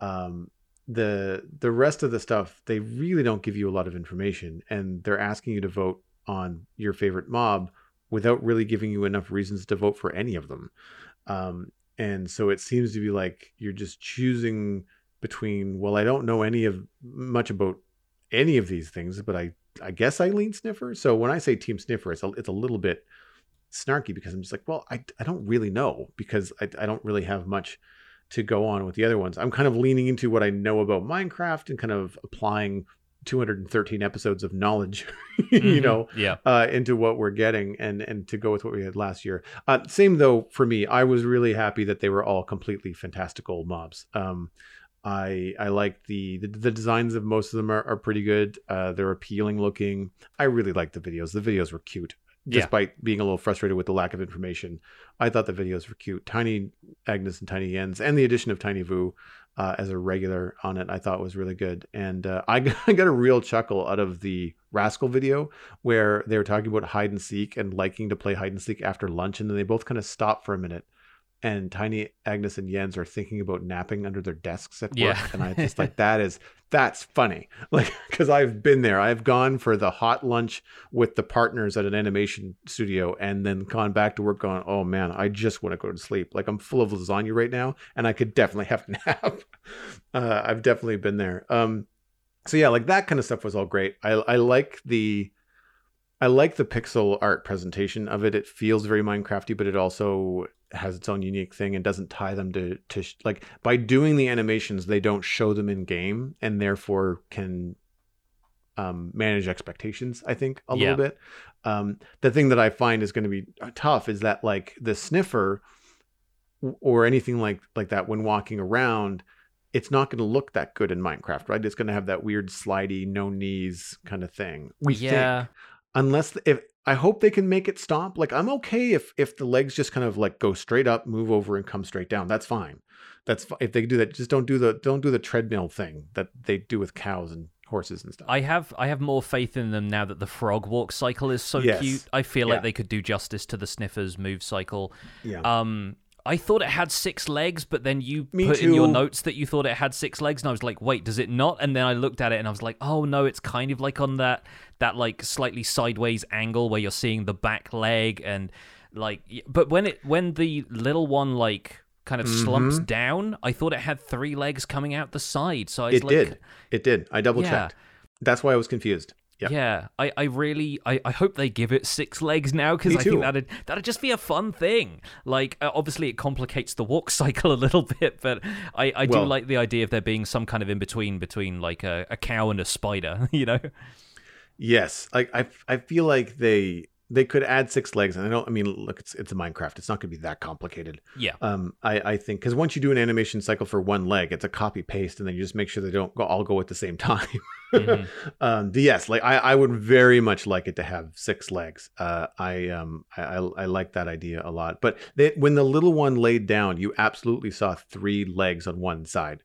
Um, the the rest of the stuff they really don't give you a lot of information and they're asking you to vote on your favorite mob without really giving you enough reasons to vote for any of them. Um, and so it seems to be like you're just choosing between well i don't know any of much about any of these things but i i guess i lean sniffer. So when i say team sniffer it's a, it's a little bit snarky because i'm just like well i, I don't really know because I, I don't really have much to go on with the other ones. I'm kind of leaning into what I know about Minecraft and kind of applying 213 episodes of knowledge, <laughs> you Mhm. know, Yeah. uh, into what we're getting and and to go with what we had last year. Uh, same though for me, I was really happy that they were all completely fantastical mobs. Um, I I like the, the the designs of most of them are, are pretty good. Uh, they're appealing looking. I really like the videos. The videos were cute, Yeah. despite being a little frustrated with the lack of information. I thought the videos were cute. Tiny Agnes and Tiny Jens, and the addition of Tiny Vu uh, as a regular on it, I thought was really good. And uh, I, <laughs> got, I got a real chuckle out of the Rascal video where they were talking about hide and seek and liking to play hide and seek after lunch, and then they both kind of stopped for a minute. And Tiny Agnes and Jens are thinking about napping under their desks at work, Yeah. and I just like <laughs> that is that's funny, <laughs> like because I've been there. I've gone for the hot lunch with the partners at an animation studio and then gone back to work going, oh man, I just want to go to sleep. Like I'm full of lasagna right now and I could definitely have a <laughs> nap. uh, I've definitely been there. Um, so yeah, like that kind of stuff was all great. I, I like the, I like the pixel art presentation of it. It feels very Minecrafty, but it also has its own unique thing and doesn't tie them to to sh- like by doing the animations they don't show them in game and therefore can um, manage expectations. I think a Yeah. little bit. Um, the thing that I find is going to be tough is that like the sniffer or anything like like that when walking around, it's not going to look that good in Minecraft, right? It's going to have that weird slidey, no knees kind of thing. We yeah. think unless if I hope they can make it stop. Like I'm okay if if the legs just kind of like go straight up, move over, and come straight down. That's fine. That's if they do that. Just don't do the don't do the treadmill thing that they do with cows and horses and stuff. I have I have more faith in them now that the frog walk cycle is so Yes. cute. I feel Yeah. like they could do justice to the sniffers move cycle. yeah. Um I thought it had six legs, but then you Me put in your notes that you thought it had six legs, and I was like, "Wait, does it not?" And then I looked at it, and I was like, "Oh no, it's kind of like on that that like slightly sideways angle where you're seeing the back leg and like." But when it when the little one like kind of slumps Mhm. down, I thought it had three legs coming out the side. So I was it like, did. It did. I double Yeah. checked. That's why I was confused. Yeah. Yeah, I, I really I, I hope they give it six legs now because I think that'd that'd just be a fun thing. Like uh, obviously it complicates the walk <laughs> cycle a little bit, but I, I do like the idea of there being some kind of in between between like a, a cow and a spider. <laughs> You know? Yes, like I, I feel like they they could add six legs, and I don't. I mean, look, it's it's a Minecraft. It's not going to be that complicated. Yeah. Um, I I think because once you do an animation cycle for one leg, it's a copy paste, and then you just make sure they don't go, all go at the same <laughs> time. Mhm. <laughs> um, the, yes, like I, I would very much like it to have six legs. Uh, I um I, I, I like that idea a lot. But they, when the little one laid down, you absolutely saw three legs on one side.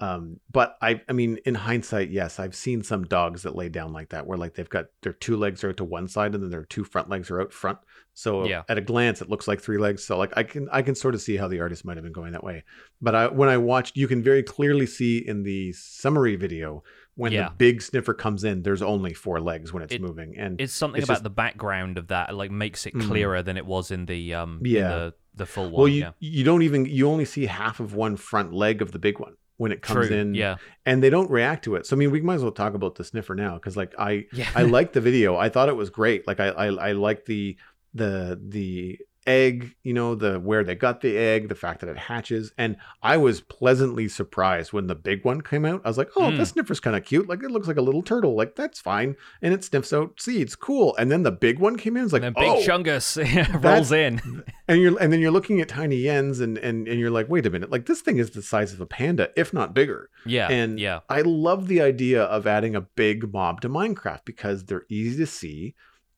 Um, but I, I mean, in hindsight, yes, I've seen some dogs that lay down like that, where like they've got their two legs are out to one side and then their two front legs are out front. So Yeah. at a glance, it looks like three legs. So like I can I can sort of see how the artist might have been going that way. But I, when I watched, you can very clearly see in the summary video when Yeah. the big sniffer comes in, there's only four legs when it's It- moving, and It's something It's about just- the background of that like makes it Mhm. clearer than it was in the um in Yeah. the, the full one. well, you yeah. you don't even you only see half of one front leg of the big one when it comes True. in, Yeah. and they don't react to it. So I mean, we might as well talk about the sniffer now because like I Yeah. I liked the video. I thought it was great. Like I I, I like the the the egg, you know, the where they got the egg, the fact that it hatches, and I was pleasantly surprised when the big one came out. I was like, oh, Mm. that sniffer's kind of cute. Like it looks like a little turtle. Like that's fine, and it sniffs out seeds. Cool. And then the big one came in. It's like, and then Big oh, Chungus <laughs> rolls in. <laughs> and you're and then you're looking at tiny Jens, and and and you're like, wait a minute, like this thing is the size of a panda, if not bigger. Yeah. And yeah. I love the idea of adding a big mob to Minecraft because they're easy to see.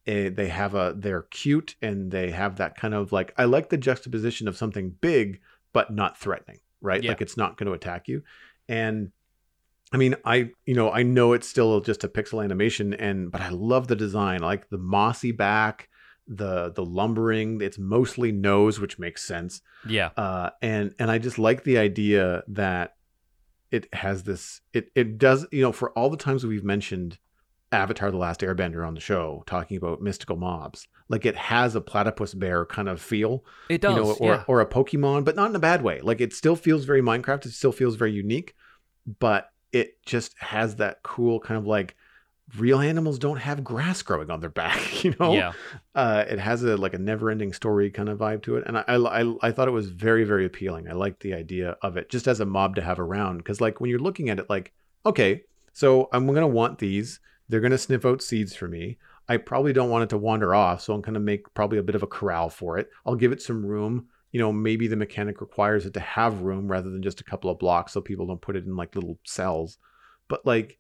Eh, They have a they're cute and they have that kind of like I like the juxtaposition of something big but not threatening, right? Yeah. Like it's not going to attack you. And I mean, I you know I know it's still just a pixel animation, and but I love the design. I like the mossy back, the the lumbering. It's mostly nose, which makes sense Yeah. uh, and and I just like the idea that it has this. It it does you know for all the times we've mentioned Avatar: The Last Airbender on the show, talking about mystical mobs, like it has a platypus bear kind of feel, It does. you know, or yeah. or a Pokemon, but not in a bad way. Like it still feels very Minecraft. It still feels very unique, but it just has that cool kind of like real animals don't have grass growing on their back, <laughs> you know Yeah. uh, it has a like a never-ending story kind of vibe to it, and I, I I thought it was very very appealing. I liked the idea of it just as a mob to have around because like when you're looking at it, like okay, so I'm gonna want these. They're gonna sniff out seeds for me. I probably don't want it to wander off, so I'm gonna make probably a bit of a corral for it. I'll give it some room. You know, maybe the mechanic requires it to have room rather than just a couple of blocks, so people don't put it in like little cells. But like,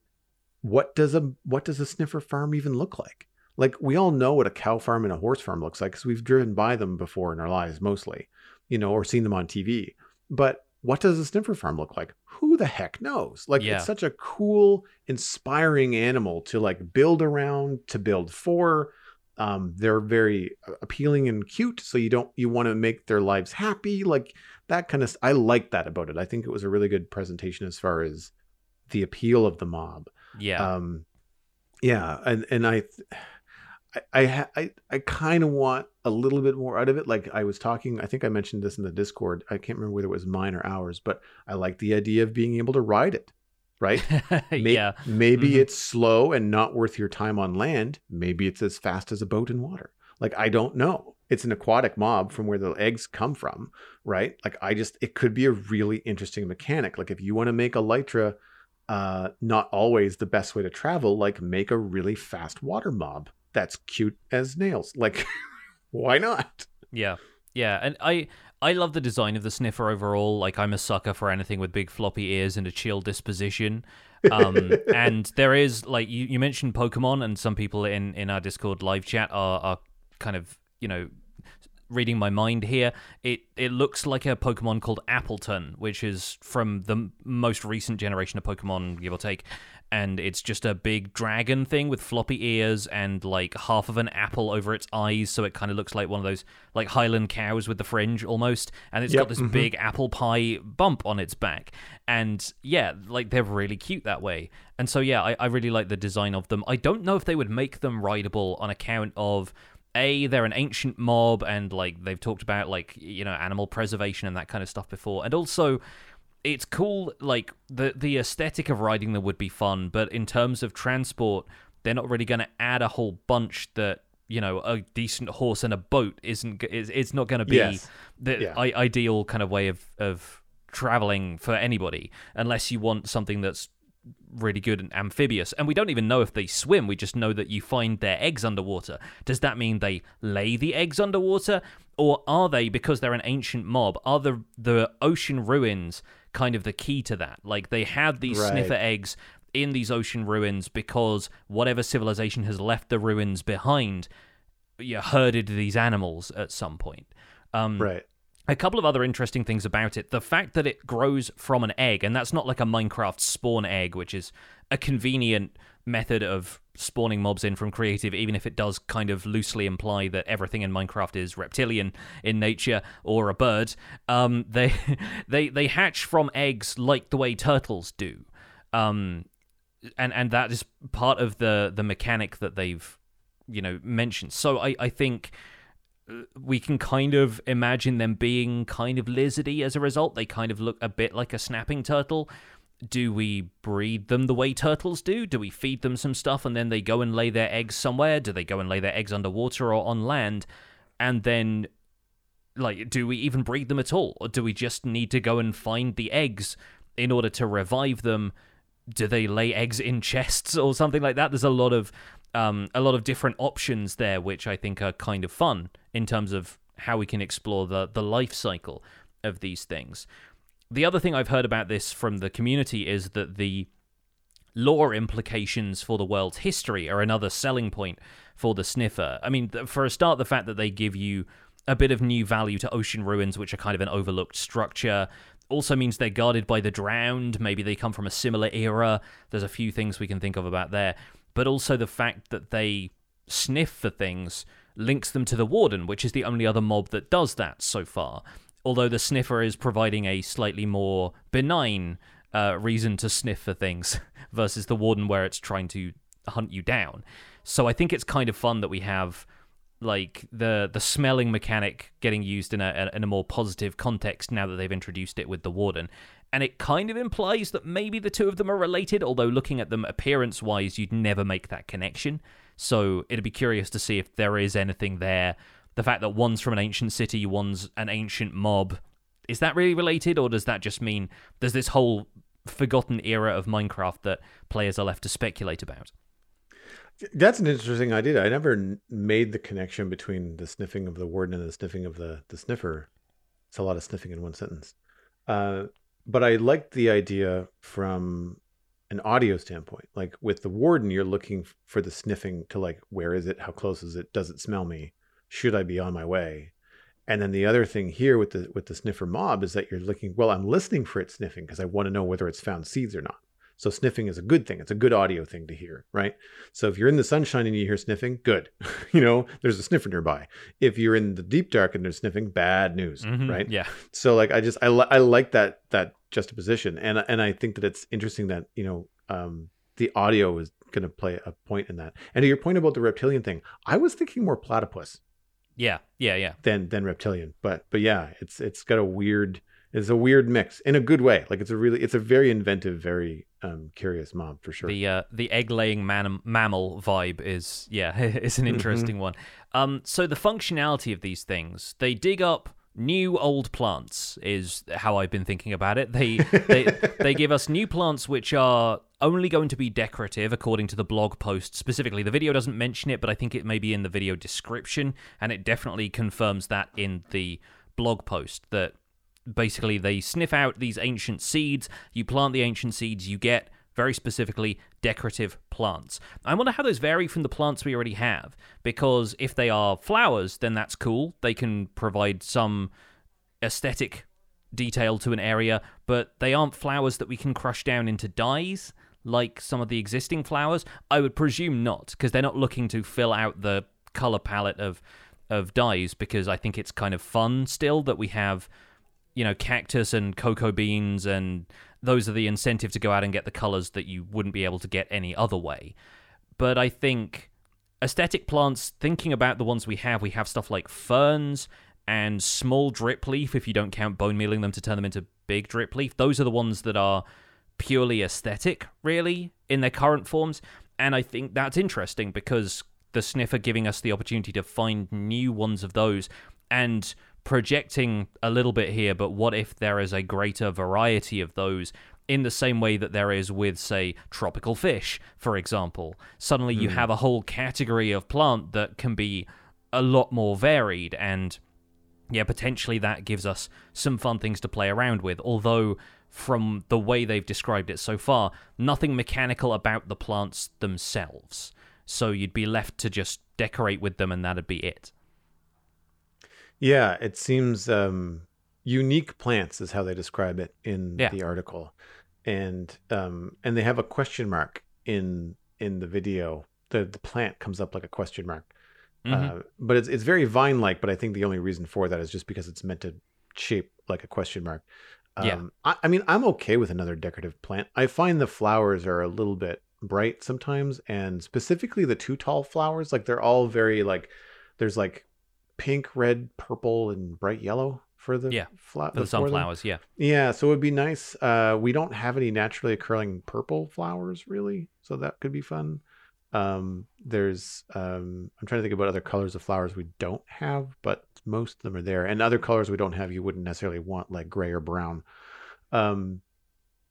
what does a what does a sniffer farm even look like? like we all know what a cow farm and a horse farm looks like because we've driven by them before in our lives mostly you know or seen them on tv but what does a sniffer farm look like? Who the heck knows? Like Yeah. it's such a cool inspiring animal to like build around to build for. Um, they're very appealing and cute so you don't you want to make their lives happy like that kind of i like that about it. I think it was a really good presentation as far as the appeal of the mob. Yeah. um yeah and and i I- I I I kind of want a little bit more out of it. Like I was talking, I think I mentioned this in the Discord. I can't remember whether it was mine or ours, but I like the idea of being able to ride it. Right? <laughs> May- yeah. Maybe Mhm. it's slow and not worth your time on land. Maybe it's as fast as a boat in water. Like I don't know. It's an aquatic mob from where the eggs come from, right? Like I just it could be a really interesting mechanic. Like if you want to make a Elytra uh not always the best way to travel, like make a really fast water mob that's cute as nails. <laughs> Like why not? Yeah. Yeah, and I I love the design of the sniffer overall. Like I'm a sucker for anything with big floppy ears and a chill disposition. Um, <laughs> and there is like you, you mentioned Pokemon, and some people in in our Discord live chat are are kind of you know reading my mind here. It it looks like a Pokemon called Appletun, which is from the m- most recent generation of Pokemon, give or take. And it's just a big dragon thing with floppy ears and like half of an apple over its eyes, so it kind of looks like one of those like Highland cows with the fringe almost. And it's Yep, got this mhm. big apple pie bump on its back. And yeah, like they're really cute that way. And so yeah, I, I really like the design of them. I don't know if they would make them rideable on account of a they're an ancient mob and like they've talked about like you know animal preservation and that kind of stuff before and also it's cool like the the aesthetic of riding them would be fun but in terms of transport they're not really going to add a whole bunch that you know a decent horse and a boat isn't is it's not going to be Yes. the Yeah. I- ideal kind of way of of traveling for anybody unless you want something that's really good and amphibious. And we don't even know if they swim. We just know that you find their eggs underwater. Does that mean they lay the eggs underwater? Or are they, because they're an ancient mob, are the, the ocean ruins kind of the key to that? Like they had these Right. sniffer eggs in these ocean ruins because whatever civilization has left the ruins behind yeah, herded these animals at some point. Um, Right. a couple of other interesting things about it. The fact that it grows from an egg, and that's not like a Minecraft spawn egg, which is a convenient method of spawning mobs in from creative, even if it does kind of loosely imply that everything in Minecraft is reptilian in nature or a bird. Um, they <laughs> they they hatch from eggs like the way turtles do, um, and and that is part of the the mechanic that they've you know mentioned. So I I think we can kind of imagine them being kind of lizardy as a result. They kind of look a bit like a snapping turtle. Do we breed them the way turtles do? Do we feed them some stuff and then they go and lay their eggs somewhere? Do they go and lay their eggs underwater or on land? And then, like, do we even breed them at all? Or do we just need to go and find the eggs in order to revive them? Do they lay eggs in chests or something like that? There's a lot of um, a lot of different options there, which I think are kind of fun in terms of how we can explore the the life cycle of these things. The other thing I've heard about this from the community is that the lore implications for the world's history are another selling point for the sniffer. I mean, for a start, the fact that they give you a bit of new value to ocean ruins, which are kind of an overlooked structure, also means they're guarded by the drowned. Maybe they come from a similar era. There's a few things we can think of about there. But also the fact that they sniff for things links them to the Warden, which is the only other mob that does that so far. Although the Sniffer is providing a slightly more benign uh, reason to sniff for things <laughs> versus the Warden, where it's trying to hunt you down. So I think it's kind of fun that we have like the the smelling mechanic getting used in a in a more positive context now that they've introduced it with the warden and it kind of implies that maybe the two of them are related although looking at them appearance wise you'd never make that connection so it'd be curious to see if there is anything there. The fact that one's from an ancient city, one's an ancient mob, is that really related, or does that just mean there's this whole forgotten era of Minecraft that players are left to speculate about? That's an interesting idea. I never made the connection between the sniffing of the warden and the sniffing of the, the sniffer. It's a lot of sniffing in one sentence. Uh, but I liked the idea from an audio standpoint. Like with the warden, you're looking for the sniffing to like, where is it? How close is it? Does it smell me? Should I be on my way? And then the other thing here with the with the sniffer mob is that you're looking. Well, I'm listening for it sniffing because I want to know whether it's found seeds or not. So sniffing is a good thing. It's a good audio thing to hear, right? So if you're in the sunshine and you hear sniffing, good. <laughs> you know, there's a sniffer nearby. If you're in the deep dark and there's sniffing, bad news, mm-hmm, right? Yeah. So like I just I I like that that juxtaposition, and and I think that it's interesting that you know um, the audio is going to play a point in that. And to your point about the reptilian thing, I was thinking more platypus. Yeah, yeah, yeah. Than than reptilian, but but yeah, it's it's got a weird it's a weird mix in a good way. Like it's a really it's a very inventive, very um, curious mom for sure. The uh, the egg laying man- mammal vibe is yeah, <laughs> it's an mm-hmm. interesting mm-hmm. one. Um, so the functionality of these things, they dig up new old plants is how I've been thinking about it. They <laughs> they they give us new plants which are only going to be decorative according to the blog post specifically. The video doesn't mention it, but I think it may be in the video description and it definitely confirms that in the blog post that basically they sniff out these ancient seeds, you plant the ancient seeds, you get very specifically decorative plants. I wonder how those vary from the plants we already have, because if they are flowers, then that's cool. They can provide some aesthetic detail to an area, but they aren't flowers that we can crush down into dyes like some of the existing flowers. I would presume not, because they're not looking to fill out the color palette of of dyes because I think it's kind of fun still that we have you know cactus and cocoa beans and those are the incentive to go out and get the colors that you wouldn't be able to get any other way. But I think aesthetic plants, thinking about the ones we have, we have stuff like ferns and small drip leaf, if you don't count bone mealing them to turn them into big drip leaf. Those are the ones that are purely aesthetic, really, in their current forms. And I think that's interesting because the sniffer giving us the opportunity to find new ones of those and projecting a little bit here, but what if there is a greater variety of those in the same way that there is with, say, tropical fish, for example? Suddenly mm. you hmm. have a whole category of plant that can be a lot more varied, and yeah, potentially that gives us some fun things to play around with, although. From the way they've described it so far, nothing mechanical about the plants themselves. So you'd be left to just decorate with them and that'd be it. Yeah, it seems um, unique plants is how they describe it in Yeah. the article, and um, and they have a question mark in in the video. The the plant comes up like a question mark, Mhm. uh, but it's it's very vine like. But I think the only reason for that is just because it's meant to shape like a question mark. Um, Yeah. I, I mean, I'm okay with another decorative plant. I find the flowers are a little bit bright sometimes, and specifically the two tall flowers, like they're all very like there's like pink, red, purple, and bright yellow for the Yeah, fla- for the of them. sunflowers, yeah. Yeah, so it would be nice. Uh, we don't have any naturally occurring purple flowers really, so that could be fun. Um, there's um, I'm trying to think about other colors of flowers we don't have, but most of them are there, and other colors we don't have you wouldn't necessarily want like gray or brown. Um,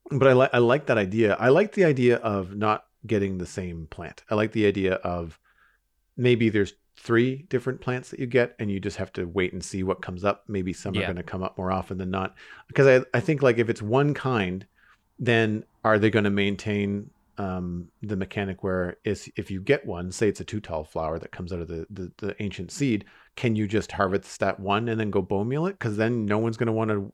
but I like I like that idea. I like the idea of not getting the same plant. I like the idea of maybe there's three different plants that you get and you just have to wait and see what comes up. Maybe some are going to come up more often than not. Because I, I think like if it's one kind then are they going to maintain um, the mechanic where is if you get one say it's a two tall flower that comes out of the, the, the ancient seed can you just harvest that one and then go bone meal it because then no one's going to want to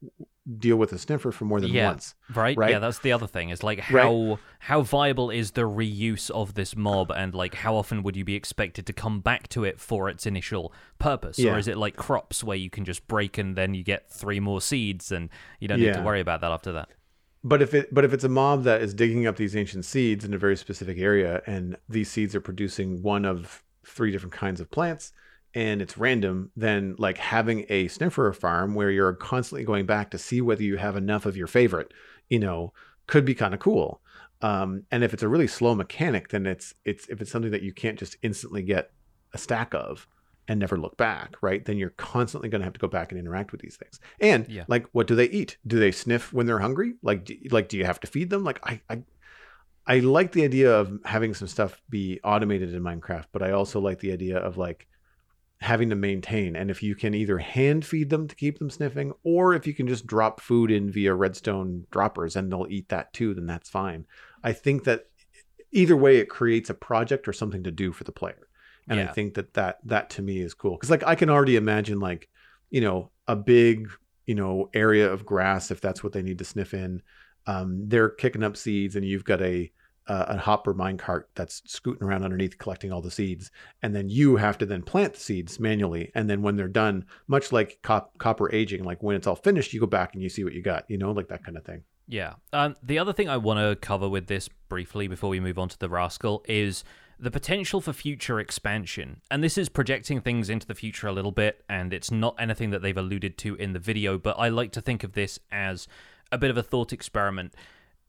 deal with a sniffer for more than Yeah. once Right? Right? Yeah, that's the other thing. Is like Right. how how viable is the reuse of this mob and like how often would you be expected to come back to it for its initial purpose? Yeah. Or is it like crops where you can just break and then you get three more seeds and you don't need to worry about that after that? But if it but if it's a mob that is digging up these ancient seeds in a very specific area and these seeds are producing one of three different kinds of plants and it's random, then like having a sniffer farm where you're constantly going back to see whether you have enough of your favorite, you know, could be kind of cool. Um, and if it's a really slow mechanic, then it's it's if it's something that you can't just instantly get a stack of and never look back, right? Then you're constantly going to have to go back and interact with these things. And Yeah. like, what do they eat? Do they sniff when they're hungry? Like, do, like do you have to feed them? Like, I, I, I like the idea of having some stuff be automated in Minecraft, but I also like the idea of like having to maintain. And if you can either hand feed them to keep them sniffing, or if you can just drop food in via redstone droppers and they'll eat that too, then that's fine. I think that either way, it creates a project or something to do for the player. And I think that that that to me is cool because like I can already imagine like you know a big you know area of grass if that's what they need to sniff in. Um, they're kicking up seeds and you've got a uh, a hopper minecart that's scooting around underneath collecting all the seeds and then you have to then plant the seeds manually and then when they're done much like cop- copper aging like when it's all finished you go back and you see what you got you know like that kind of thing Yeah. Um, the other thing I want to cover with this briefly before we move on to the rascal is the potential for future expansion. And this is projecting things into the future a little bit, and it's not anything that they've alluded to in the video, but I like to think of this as a bit of a thought experiment.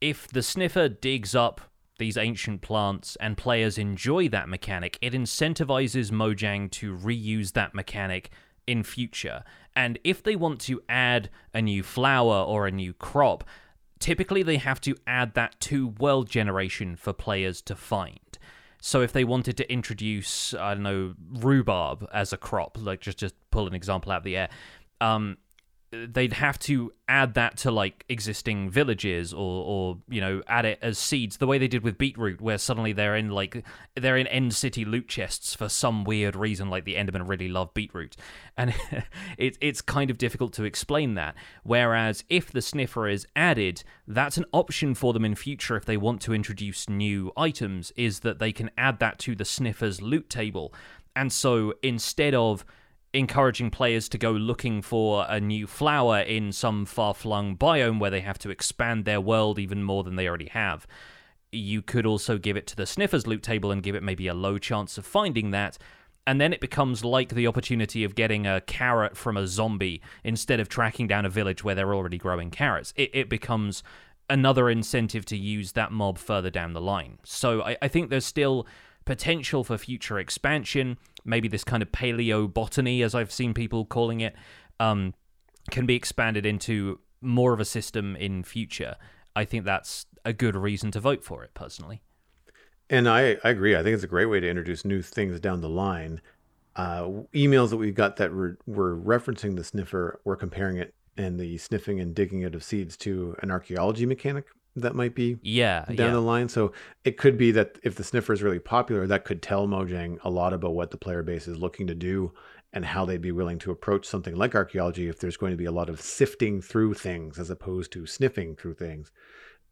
If the sniffer digs up these ancient plants and players enjoy that mechanic, it incentivizes Mojang to reuse that mechanic in future. And if they want to add a new flower or a new crop, typically they have to add that to world generation for players to find. So if they wanted to introduce, I don't know, rhubarb as a crop, like just just pull an example out of the air, um, they'd have to add that to like existing villages or or you know add it as seeds the way they did with beetroot where suddenly they're in like they're in end city loot chests for some weird reason like the endermen really love beetroot. And <laughs> it, it's kind of difficult to explain that. Whereas if the sniffer is added that's an option for them in future if they want to introduce new items is that they can add that to the sniffer's loot table. And so instead of encouraging players to go looking for a new flower in some far flung biome where they have to expand their world even more than they already have. You could also give it to the Sniffer's loot table and give it maybe a low chance of finding that. And then it becomes like the opportunity of getting a carrot from a zombie instead of tracking down a village where they're already growing carrots. It, it becomes another incentive to use that mob further down the line. So I, I think there's still potential for future expansion. Maybe this kind of paleo botany, as I've seen people calling it, um, can be expanded into more of a system in future. I think that's a good reason to vote for it, personally. And I, I agree. I think it's a great way to introduce new things down the line. Uh, emails that we got that were referencing the sniffer, were comparing it and the sniffing and digging out of seeds to an archaeology mechanic that might be Yeah, down yeah. the line. So it could be that if the sniffer is really popular, that could tell Mojang a lot about what the player base is looking to do. and how they'd be willing to approach something like archaeology if there's going to be a lot of sifting through things as opposed to sniffing through things.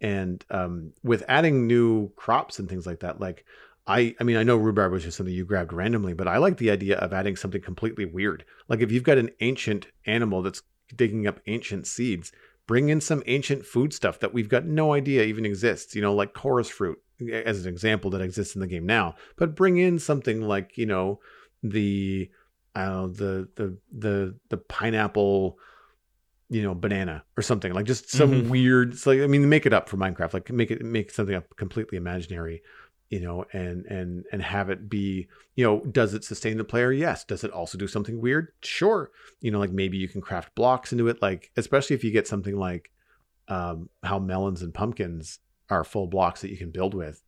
And um, with adding new crops and things like that, like I, I mean, I know rhubarb was just something you grabbed randomly, but I like the idea of adding something completely weird. Like if you've got an ancient animal that's digging up ancient seeds, bring in some ancient food stuff that we've got no idea even exists, you know, like chorus fruit as an example that exists in the game now. But bring in something like, you know, the I don't know, the the the the pineapple you know banana or something like just some mm-hmm. weird it's like i mean make it up for minecraft like make it make something up completely imaginary you know and and and have it be you know does it sustain the player? Yes. Does it also do something weird? Sure. You know like maybe you can craft blocks into it like especially if you get something like um, how melons and pumpkins are full blocks that you can build with.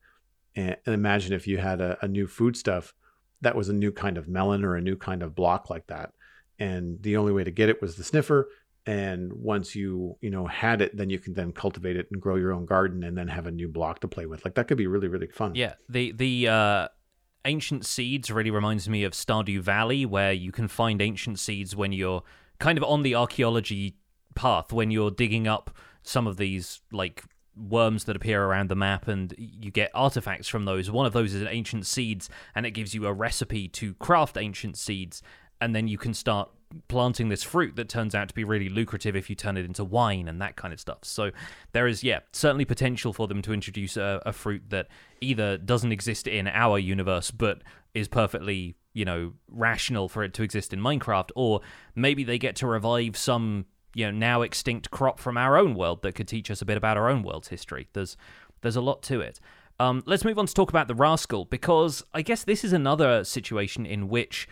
And, and imagine if you had a, a new food stuff that was a new kind of melon or a new kind of block like that. And the only way to get it was the sniffer and once you you know had it then you can then cultivate it and grow your own garden and then have a new block to play with like that could be really really fun yeah the the uh ancient seeds really reminds me of stardew valley where you can find ancient seeds when you're kind of on the archaeology path when you're digging up some of these like worms that appear around the map and you get artifacts from those. One of those is an ancient seeds and it gives you a recipe to craft ancient seeds and then you can start planting this fruit that turns out to be really lucrative if you turn it into wine and that kind of stuff. So there is, yeah, certainly potential for them to introduce a, a fruit that either doesn't exist in our universe but is perfectly, you know, rational for it to exist in Minecraft, or maybe they get to revive some, you know, now extinct crop from our own world that could teach us a bit about our own world's history. There's there's a lot to it. Um, let's move on to talk about the rascal because I guess this is another situation in which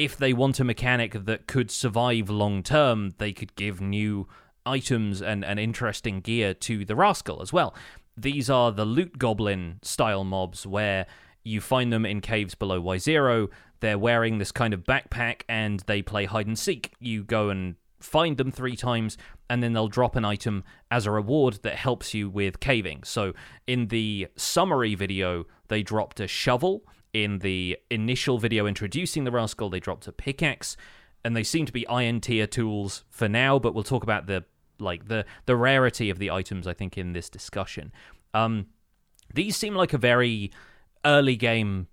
if they want a mechanic that could survive long term, they could give new items and, and interesting gear to the Rascal as well. These are the loot goblin style mobs where you find them in caves below Y0. They're wearing this kind of backpack and they play hide and seek. You go and find them three times, and then they'll drop an item as a reward that helps you with caving. So, in the summary video, they dropped a shovel in the initial video introducing the Rascal, they dropped a pickaxe, and they seem to be iron tier tools for now. But we'll talk about the like the the rarity of the items. I think in this discussion, um, these seem like a very early game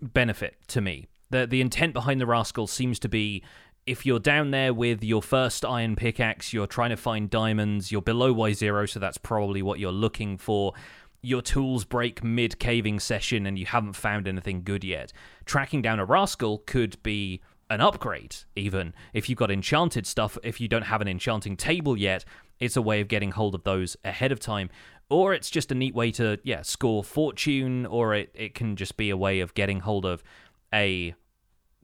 benefit to me. the The intent behind the Rascal seems to be if you're down there with your first iron pickaxe, you're trying to find diamonds, you're below Y0, so that's probably what you're looking for your tools break mid caving session and you haven't found anything good yet. Tracking down a rascal could be an upgrade, even if you've got enchanted stuff. If you don't have an enchanting table yet, it's a way of getting hold of those ahead of time. Or it's just a neat way to, yeah, score fortune, or it, it can just be a way of getting hold of a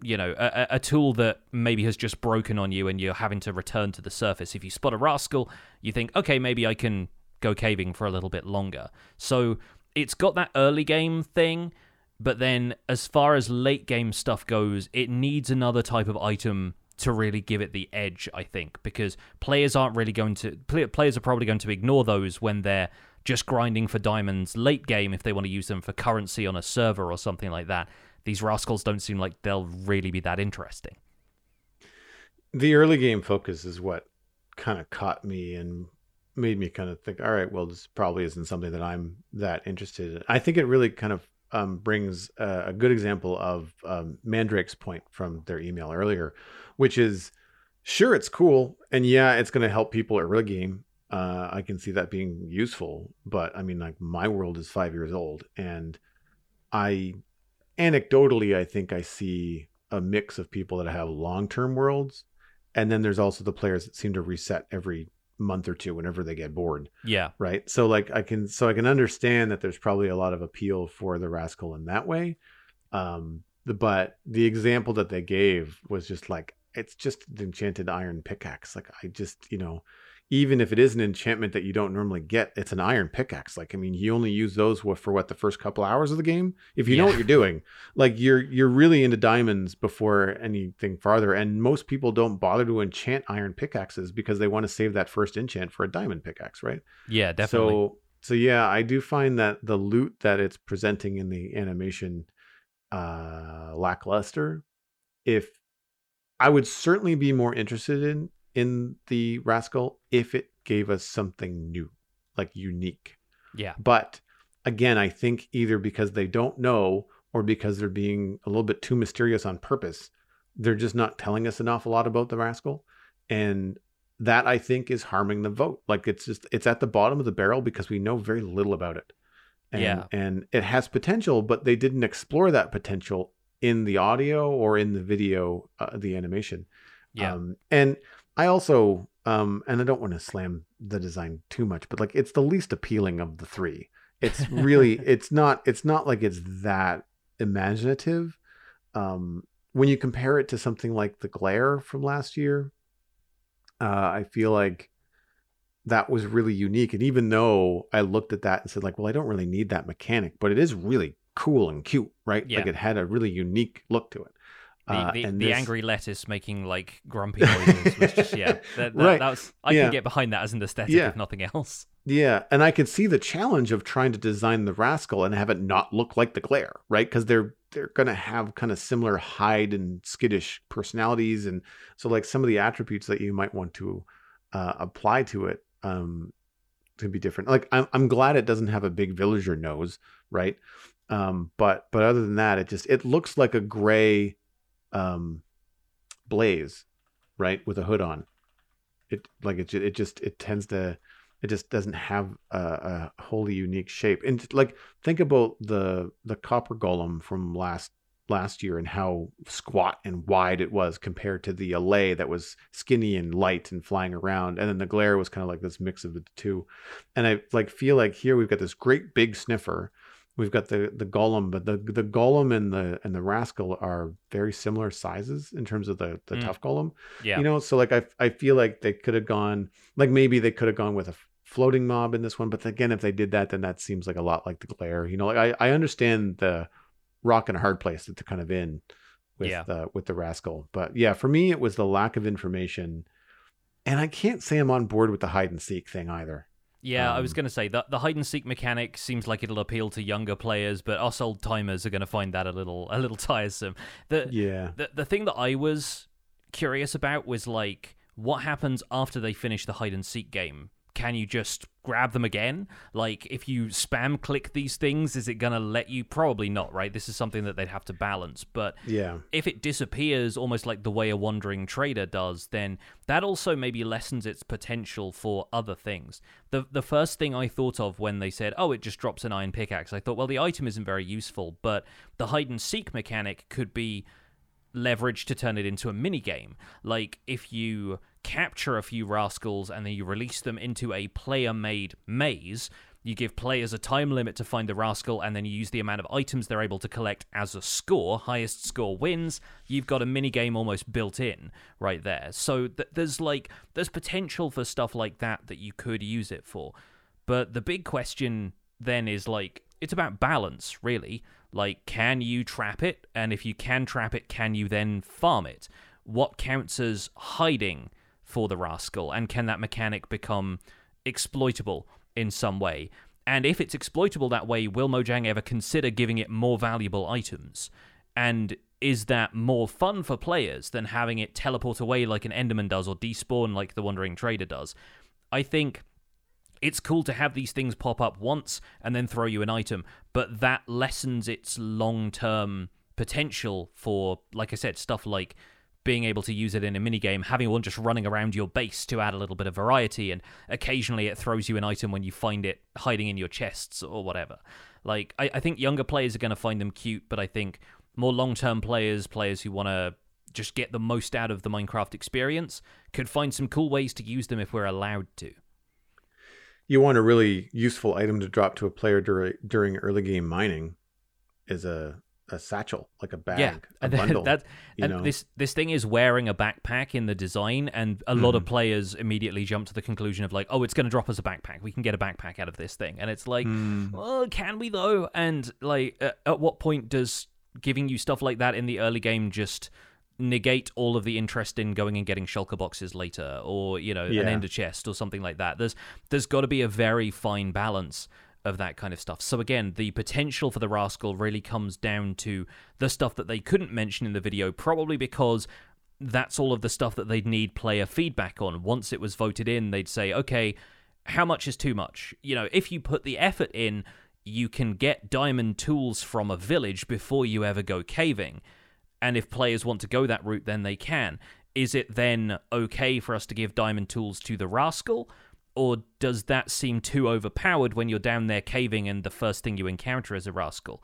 you know a, a, tool that maybe has just broken on you and you're having to return to the surface if you spot a rascal you think okay maybe i can go caving for a little bit longer. So it's got that early game thing, but then as far as late game stuff goes, it needs another type of item to really give it the edge, I think, because players aren't really going to players are probably going to ignore those when they're just grinding for diamonds late game if they want to use them for currency on a server or something like that. These rascals don't seem like they'll really be that interesting. The early game focus is what kind of caught me and made me kind of think, all right, well, this probably isn't something that I'm that interested in. I think it really kind of um, brings a, a, good example of um, Mandrake's point from their email earlier, which is sure, it's cool. And yeah, it's going to help people early game. Uh, I can see that being useful. But I mean, like, my world is five years old. And I, anecdotally, I think I see a mix of people that have long term worlds. And then there's also the players that seem to reset every month or two whenever they get bored. Yeah. Right. So like I can so I can understand that there's probably a lot of appeal for the rascal in that way. Um the, but the example that they gave was just like it's just an enchanted iron pickaxe. Like I just, you know, even if it is an enchantment that you don't normally get, it's an iron pickaxe. Like, I mean, you only use those for what the first couple hours of the game. If you yeah. know what you're doing, like you're you're really into diamonds before anything farther. And most people don't bother to enchant iron pickaxes because they want to save that first enchant for a diamond pickaxe, right? Yeah, definitely. So, so yeah, I do find that the loot that it's presenting in the animation uh lackluster. If I would certainly be more interested in in the Rascal if it gave us something new, like unique. Yeah. But again, I think either because they don't know or because they're being a little bit too mysterious on purpose, they're just not telling us an awful lot about the Rascal. And that I think is harming the vote. Like it's just it's at the bottom of the barrel because we know very little about it. And, Yeah. and it has potential, but they didn't explore that potential in the audio or in the video, uh, the animation. Yeah. Um, and I also, um, and I don't want to slam the design too much, but like it's the least appealing of the three. It's really, <laughs> it's not, it's not like it's that imaginative. Um, when you compare it to something like the glare from last year, uh, I feel like that was really unique. And even though I looked at that and said, like, well, I don't really need that mechanic, but it is really cool and cute, right? Yeah. Like it had a really unique look to it. The, Uh, the, and the this- angry lettuce making like grumpy noises was just yeah <laughs> that, that, Right. that was I Yeah. can get behind that as an aesthetic Yeah. if nothing else Yeah, and I can see the challenge of trying to design the rascal and have it not look like the glare, right? Because they're they're gonna have kind of similar hide and skittish personalities, and so like some of the attributes that you might want to uh, apply to it um, to be different. Like I'm I'm glad it doesn't have a big villager nose, right? Um, but but other than that, it just it looks like a gray um, blaze, right, with a hood on. It like it it just it tends to it just doesn't have a, a wholly unique shape. And like think about the the copper golem from last last year and how squat and wide it was compared to the Allay that was skinny and light and flying around, and then the glare was kind of like this mix of the two. And I like feel like here we've got this great big sniffer. We've got the the golem, but the the golem and the and the rascal are very similar sizes in terms of the the Mm. tuff golem yeah you know so like i i feel like they could have gone like maybe they could have gone with a floating mob in this one but again if they did that then that seems like a lot like the glare you know like i i understand the rock and a hard place that they're kind of in with Yeah. the with the rascal but yeah for me it was the lack of information and i can't say i'm on board with the hide and seek thing either Yeah, I was Um, going to say that the hide and seek mechanic seems like it'll appeal to younger players, but us old timers are going to find that a little a little <laughs> tiresome. The, yeah the the thing that I was curious about was like what happens after they finish the hide and seek game. Can you just grab them again? Like if you spam click these things, is it going to let you? Probably not, right? This is something that they'd have to balance, but yeah if it disappears almost like the way a wandering trader does, then that also maybe lessens its potential for other things. The the first thing I thought of when they said, "Oh, it just drops an iron pickaxe," I thought, "Well, the item isn't very useful, but the hide and seek mechanic could be leveraged to turn it into a mini game. Like if you capture a few rascals and then you release them into a player-made maze." You give players a time limit to find the rascal, and then you use the amount of items they're able to collect as a score. Highest score wins. You've got a mini game almost built in right there. So th- there's like there's potential for stuff like that that you could use it for. But the big question then is like it's about balance, really. Like, can you trap it? And if you can trap it, can you then farm it? What counts as hiding for the rascal? And can that mechanic become exploitable in some way? And if it's exploitable that way, will Mojang ever consider giving it more valuable items? And is that more fun for players than having it teleport away like an Enderman does or despawn like the Wandering Trader does? I think it's cool to have these things pop up once and then throw you an item, but that lessens its long term potential for, like I said, stuff like being able to use it in a minigame, having one just running around your base to add a little bit of variety, and occasionally it throws you an item when you find it hiding in your chests or whatever. Like, I, I think younger players are going to find them cute, but I think more long term players, players who want to just get the most out of the Minecraft experience, could find some cool ways to use them if we're allowed to. you want a really useful item to drop to a player during during early game mining is a a satchel like a bag yeah, a bundle that and know this this thing is wearing a backpack in the design, and a lot Mm-hmm. of players immediately jump to the conclusion of like, oh, it's going to drop us a backpack. We can get a backpack out of this thing, and it's like, Mm. well, can we though? And like, at, at what point does giving you stuff like that in the early game just negate all of the interest in going and getting shulker boxes later, or you know, Yeah. an ender chest or something like that? There's there's got to be a very fine balance of that kind of stuff. So again, the potential for the rascal really comes down to the stuff that they couldn't mention in the video, probably because that's all of the stuff that they'd need player feedback on. Once it was voted in, they'd say, okay, how much is too much? You know, if you put the effort in, you can get diamond tools from a village before you ever go caving. And if players want to go that route, then they can. Is it then okay for us to give diamond tools to the rascal? Or does that seem too overpowered when you're down there caving and the first thing you encounter is a rascal?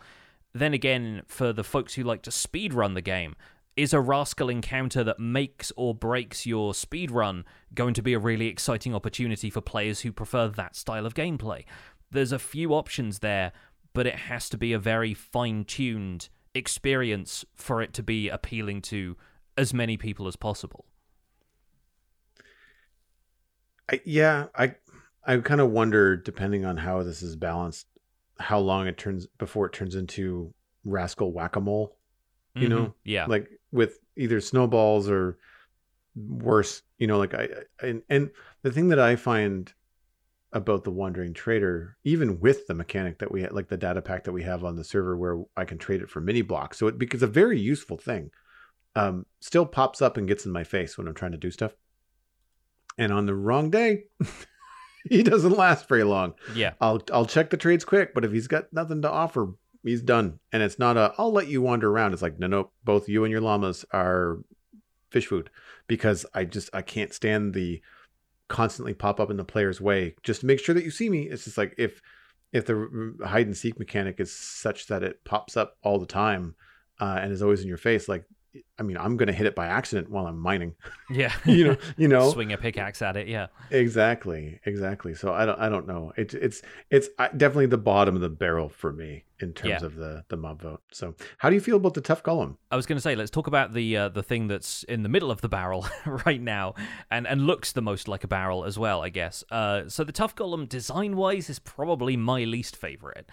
Then again, for the folks who like to speedrun the game, is a rascal encounter that makes or breaks your speedrun going to be a really exciting opportunity for players who prefer that style of gameplay? There's a few options there, but it has to be a very fine tuned experience for it to be appealing to as many people as possible. I, yeah, I I kind of wonder, depending on how this is balanced, how long it turns before it turns into rascal whack a mole. You mm-hmm. know, yeah, like with either snowballs or worse. You know, like I and and the thing that I find about the wandering trader, even with the mechanic that we had, like the data pack that we have on the server where I can trade it for mini blocks. So it becomes a very useful thing. Um, still pops up and gets in my face when I'm trying to do stuff. And on the wrong day, <laughs> he doesn't last very long. Yeah. I'll I'll check the trades quick, but if he's got nothing to offer, he's done. And it's not a I'll let you wander around. It's like, no, no, both you and your llamas are fish food because I just I can't stand the constantly pop up in the player's way just to make sure that you see me. It's just like if if the hide and seek mechanic is such that it pops up all the time uh, and is always in your face, like I mean, I'm going to hit it by accident while I'm mining. <laughs> Yeah, <laughs> you know, you know, <laughs> swing a pickaxe at it. Yeah, exactly, exactly. So I don't, I don't know. It's, it's, it's definitely the bottom of the barrel for me in terms yeah. of the the mob vote. So how do you feel about the tuff golem? I was going to say, let's talk about the uh, the thing that's in the middle of the barrel right now, and and looks the most like a barrel as well, I guess. Uh, so the tuff golem, design wise, is probably my least favorite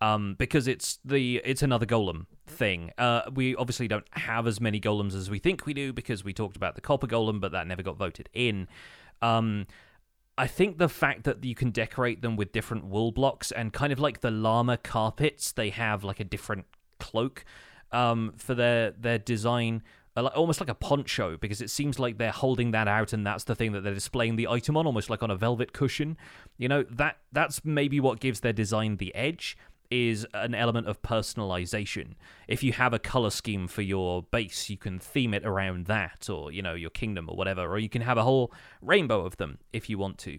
um, because it's the it's another golem thing. Uh, we obviously don't have as many golems as we think we do because we talked about the copper golem, but that never got voted in. Um, I think the fact that you can decorate them with different wool blocks and kind of like the llama carpets, they have like a different cloak um, for their their design. Almost like a poncho, because it seems like they're holding that out, and that's the thing that they're displaying the item on, almost like on a velvet cushion. You know that that's maybe what gives their design the edge is an element of personalization. If you have a color scheme for your base, you can theme it around that, or you know your kingdom or whatever, or you can have a whole rainbow of them if you want to.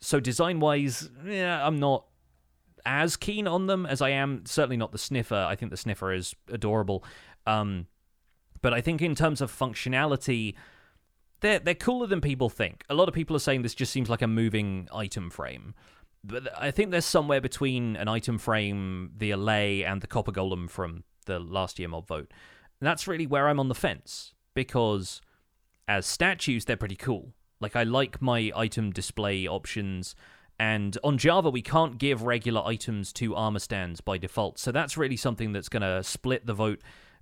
So design wise, yeah, I'm not as keen on them as I am. Certainly not the sniffer. I think the sniffer is adorable, um, but I think in terms of functionality. They're, they're cooler than people think. A lot of people are saying this just seems like a moving item frame but I think there's somewhere between an item frame, the Allay, and the Copper Golem from the last year mob vote. And that's really where I'm on the fence because as statues, they're pretty cool. Like I like my item display options. And on Java, we can't give regular items to armor stands by default. So that's really something that's going to split the vote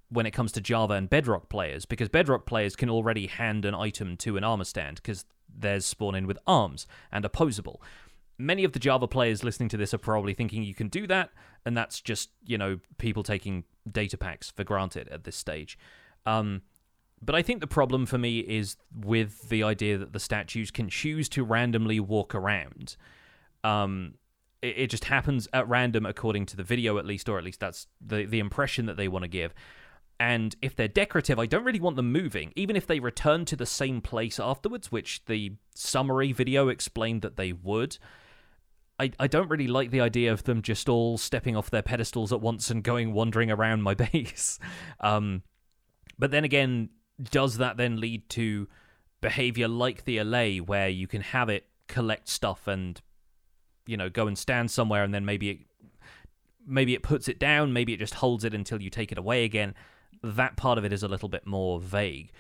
when it comes to Java and Bedrock players, because Bedrock players can already hand an item to an armor stand because theirs spawn in with arms and opposable many of the Java players listening to this are probably thinking you can do that, and that's just you know people taking data packs for granted at this stage. Um, but I think the problem for me is with the idea that the statues can choose to randomly walk around. Um, it, it just happens at random, according to the video, at least, or at least that's the the impression that they want to give. And if they're decorative, I don't really want them moving, even if they return to the same place afterwards, which the summary video explained that they would. I, I don't really like the idea of them just all stepping off their pedestals at once and going wandering around my <laughs> base. Um, but then again, does that then lead to behavior like the Allay, where you can have it collect stuff and you know go and stand somewhere, and then maybe it maybe it puts it down, maybe it just holds it until you take it away again. That part of it is a little bit more vague.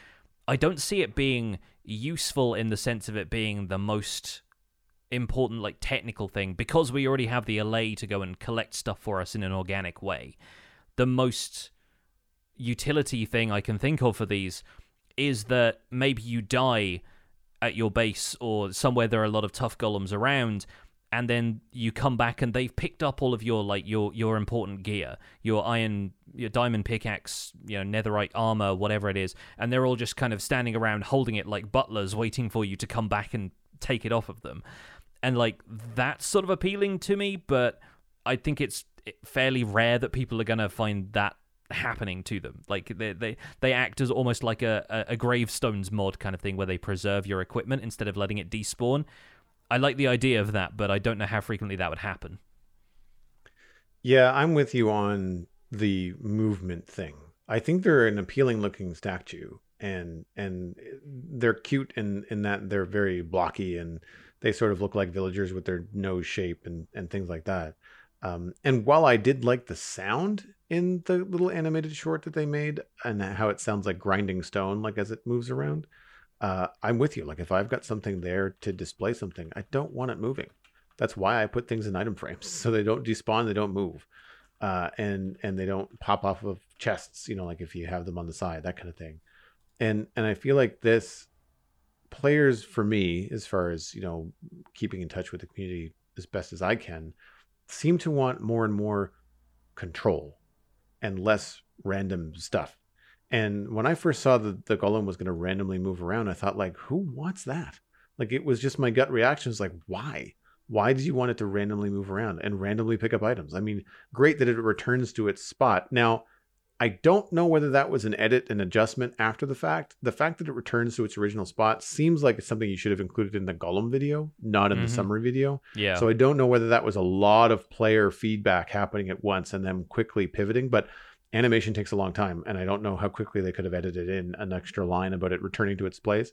I don't see it being useful in the sense of it being the most important like technical thing because we already have the Allay to go and collect stuff for us in an organic way. The most utility thing I can think of for these is that maybe you die at your base or somewhere there are a lot of tuff golems around and then you come back and they've picked up all of your like your your important gear, your iron, your diamond pickaxe, you know, netherite armor, whatever it is, and they're all just kind of standing around holding it like butlers, waiting for you to come back and take it off of them, and like that's sort of appealing to me, but I think it's fairly rare that people are gonna find that happening to them. Like they they they act as almost like a, a, a gravestones mod kind of thing where they preserve your equipment instead of letting it despawn. I like the idea of that, but I don't know how frequently that would happen. Yeah, I'm with you on the movement thing. I think they're an appealing looking statue and and they're cute in in that they're very blocky and they sort of look like villagers with their nose shape and and things like that. Um, and while I did like the sound in the little animated short that they made and how it sounds like grinding stone, like as it moves around, uh, I'm with you. Like if I've got something there to display something, I don't want it moving. That's why I put things in item frames <laughs> so they don't despawn, they don't move, uh, and and they don't pop off of chests. You know, like if you have them on the side, that kind of thing. And and I feel like this players for me, as far as you know, keeping in touch with the community as best as I can, seem to want more and more control and less random stuff. And when I first saw that the golem was going to randomly move around, I thought, like, who wants that? Like, it was just my gut reaction was like, why? Why did you want it to randomly move around and randomly pick up items? I mean, great that it returns to its spot. Now, I don't know whether that was an edit and adjustment after the fact. The fact that it returns to its original spot seems like it's something you should have included in the Golem video, not in mm-hmm. the summary video. Yeah. So I don't know whether that was a lot of player feedback happening at once and then quickly pivoting, but animation takes a long time, and I don't know how quickly they could have edited in an extra line about it returning to its place.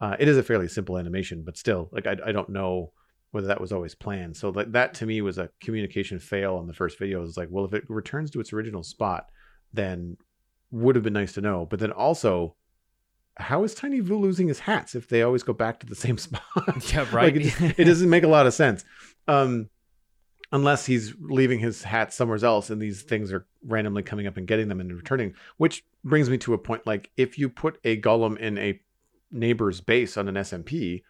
Uh, it is a fairly simple animation, but still, like I, I don't know whether that was always planned. So that that to me was a communication fail on the first video. It was like, well, if it returns to its original spot then would have been nice to know. But then also, how is Tiny Vu losing his hats if they always go back to the <laughs> same spot? Yeah, <laughs> right. like it, it, doesn't make a lot of sense. Um, unless he's leaving his hat somewhere else and these things are randomly coming up and getting them and returning. Which brings me to a point like if you put a golem in a neighbor's base on an SMP,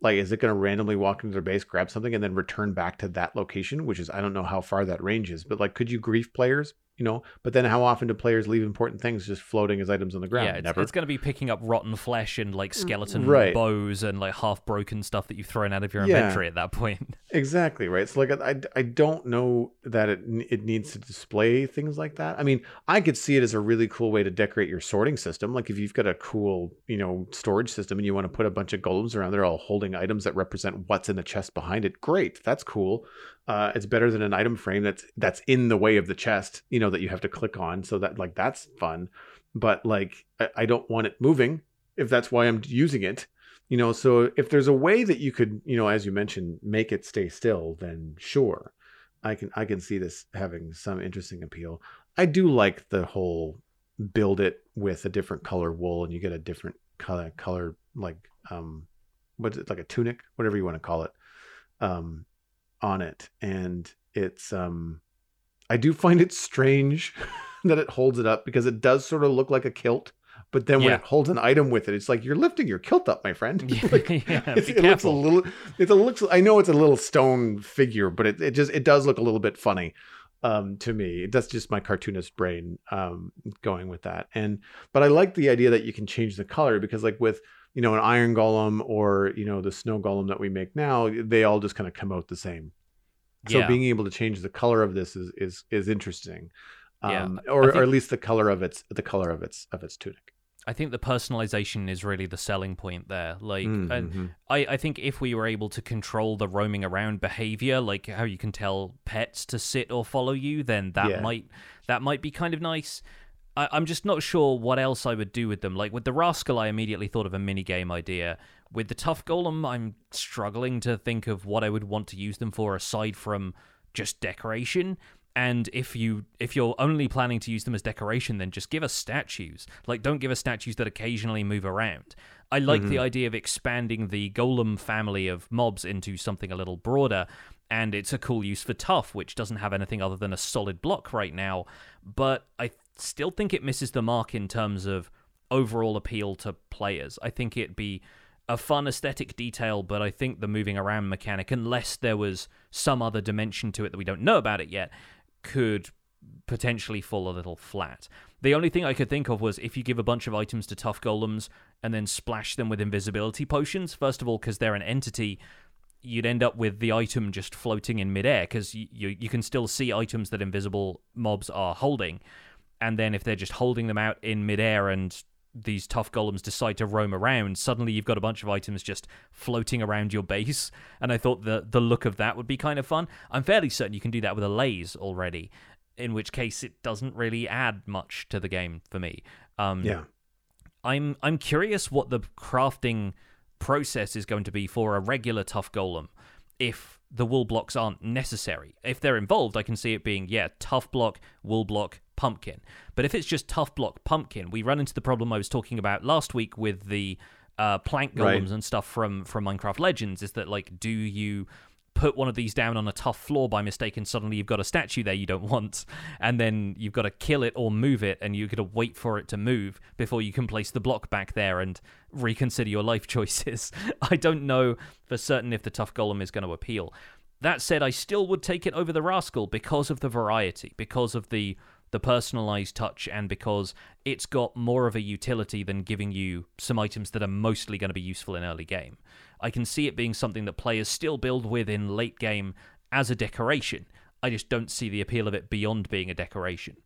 like is it going to randomly walk into their base grab something and then return back to that location which is i don't know how far that range is but like could you grief players you know. But then how often do players leave important things just floating as items on the ground? Yeah, it's, Never. it's going to be picking up rotten flesh and like skeleton right. bows and like half broken stuff that you've thrown out of your inventory yeah. at that point. <laughs> Exactly right. So like I, I don't know that it it needs to display things like that. I mean, I could see it as a really cool way to decorate your sorting system. Like if you've got a cool you know storage system and you want to put a bunch of golems around there all holding items that represent what's in the chest behind it. Great, that's cool. Uh, it's better than an item frame that's that's in the way of the chest, you know, that you have to click on. So that like that's fun, but like I, I don't want it moving if that's why I'm using it, you know. So if there's a way that you could, you know, as you mentioned, make it stay still, then sure, I can I can see this having some interesting appeal. I do like the whole build it with a different color wool and you get a different color color like um what's it like a tunic, whatever you want to call it. Um on it and it's um I do find it strange <laughs> that it holds it up because it does sort of look like a kilt but then when yeah. it holds an item with it it's like you're lifting your kilt up my friend. <laughs> Like, <laughs> yeah, it looks a little it looks I know it's a little stone figure but it, it just it does look a little bit funny um to me. That's just my cartoonist brain um going with that. And but I like the idea that you can change the color because like with you know, an iron golem or, you know, the snow golem that we make now, they all just kind of come out the same. So yeah. being able to change the color of this is is is interesting. Um, yeah. or, think, or at least the color of its the color of its of its tunic. I think the personalization is really the selling point there. Like, mm-hmm. I, I think if we were able to control the roaming around behavior, like how you can tell pets to sit or follow you, then that yeah. might that might be kind of nice. I, am just not sure what else I would do with them. Like with the Rascal, I immediately thought of a mini game idea. With the Tuff Golem, I'm struggling to think of what I would want to use them for aside from just decoration. And if you if you're only planning to use them as decoration, then just give us statues. Like don't give us statues that occasionally move around. I like mm-hmm. the idea of expanding the golem family of mobs into something a little broader, and it's a cool use for tuff, which doesn't have anything other than a solid block right now. But I still think it misses the mark in terms of overall appeal to players. I think it'd be a fun aesthetic detail, but I think the moving around mechanic, unless there was some other dimension to it that we don't know about it yet, could potentially fall a little flat. The only thing I could think of was if you give a bunch of items to tuff golems and then splash them with invisibility potions, first of all, because they're an entity, you'd end up with the item just floating in midair because you, you, you can still see items that invisible mobs are holding. And then if they're just holding them out in midair and these tuff golems decide to roam around, suddenly you've got a bunch of items just floating around your base. <laughs> And I thought the the look of that would be kind of fun. I'm fairly certain you can do that with Allays already, in which case it doesn't really add much to the game for me. Um, yeah, I'm I'm curious what the crafting process is going to be for a regular tuff golem if the wool blocks aren't necessary. If they're involved, I can see it being yeah, tuff block, wool block, pumpkin. But if it's just tuff block pumpkin, we run into the problem I was talking about last week with the uh, plank golems Right. and stuff from from Minecraft Legends. Is that like, do you put one of these down on a tuff floor by mistake and suddenly you've got a statue there you don't want and then you've got to kill it or move it and you've got to wait for it to move before you can place the block back there and reconsider your life <laughs> choices i don't know for certain if the tuff golem is going to appeal that said i still would take it over the rascal because of the variety because of the the personalized touch and because it's got more of a utility than giving you some items that are mostly going to be useful in early game. I can see it being something that players still build with in late game as a decoration. I just don't see the appeal of it beyond being a decoration.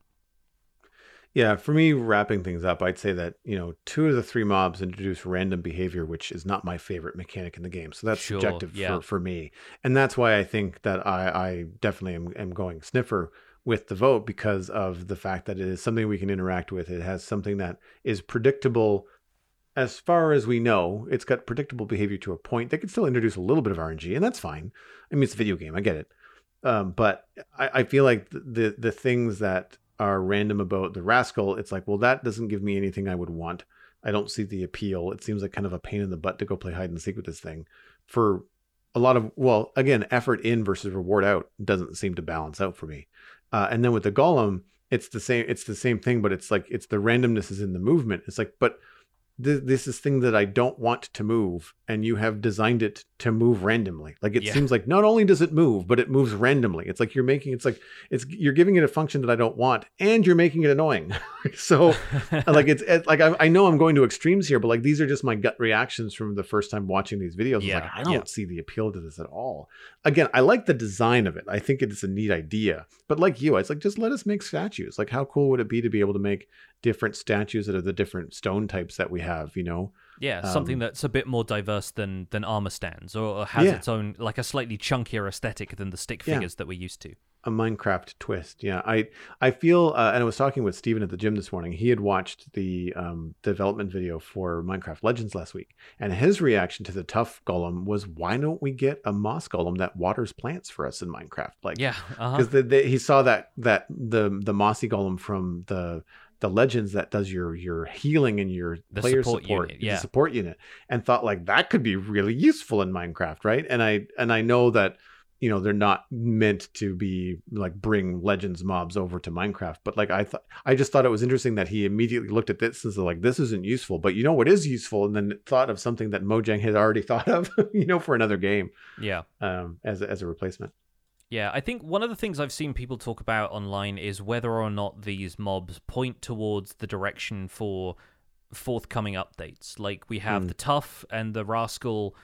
Yeah, for me, wrapping things up, I'd say that you know two of the three mobs introduce random behavior, which is not my favorite mechanic in the game. So that's Sure, subjective yeah. for, for me, and that's why I think that I, I definitely am, am going sniffer with the vote because of the fact that it is something we can interact with. It has something that is predictable. As far as we know, it's got predictable behavior to a point. They could still introduce a little bit of RNG, and that's fine. I mean, it's a video game. I get it. Um, but I, I feel like the, the the things that are random about the rascal, it's like, well, that doesn't give me anything I would want. I don't see the appeal. It seems like kind of a pain in the butt to go play hide and seek with this thing. For a lot of well, again, effort in versus reward out doesn't seem to balance out for me. Uh, and then with the golem, it's the same. It's the same thing, but it's like it's the randomness is in the movement. It's like, but th- this is thing that I don't want to move, and you have designed it to move randomly. Like it Yeah. seems like not only does it move, but it moves randomly. It's like you're making it's like it's you're giving it a function that I don't want, and you're making it annoying. <laughs> so <laughs> like it's, it's like I, I know I'm going to extremes here, but like these are just my gut reactions from the first time watching these videos. Yeah, like I don't yeah. see the appeal to this at all. Again, I like the design of it. I think it's a neat idea. But like you, it's like just let us make statues. Like how cool would it be to be able to make different statues that are the different stone types that we have? You know, Yeah, something Um, that's a bit more diverse than than armor stands, or, or has Yeah. its own like a slightly chunkier aesthetic than the stick Yeah. figures that we're used to. a Minecraft twist. Yeah, I I feel, uh, and I was talking with Steven at the gym this morning. He had watched the um, development video for Minecraft Legends last week, and his reaction to the tuff golem was, "Why don't we get a moss golem that waters plants for us in Minecraft?" Like, Yeah, uh-huh. the, he saw that that the the mossy golem from the the legends that does your your healing and your The player support support, unit, the yeah. support unit and thought like that could be really useful in minecraft right and i and i know that you know they're not meant to be like bring legends mobs over to minecraft but like i thought i just thought it was interesting that he immediately looked at this and like this isn't useful but you know what is useful and then thought of something that mojang had already <laughs> thought of you know for another game yeah. um as as a replacement Yeah, I think one of the things I've seen people talk about online is whether or not these mobs point towards the direction for forthcoming updates. Like we have Hmm. the Tuff and the Rascal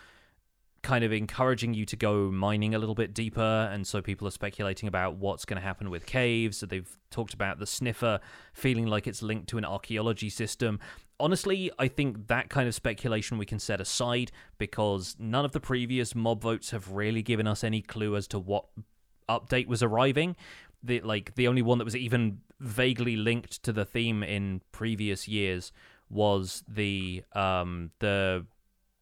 kind of encouraging you to go mining a little bit deeper, and so people are speculating about what's going to happen with caves. So they've talked about the Sniffer feeling like it's linked to an archaeology system. Honestly, I think that kind of speculation we can set aside because none of the previous mob votes have really given us any clue as to what update was arriving. The like the only one that was even vaguely linked to the theme in previous years was the um the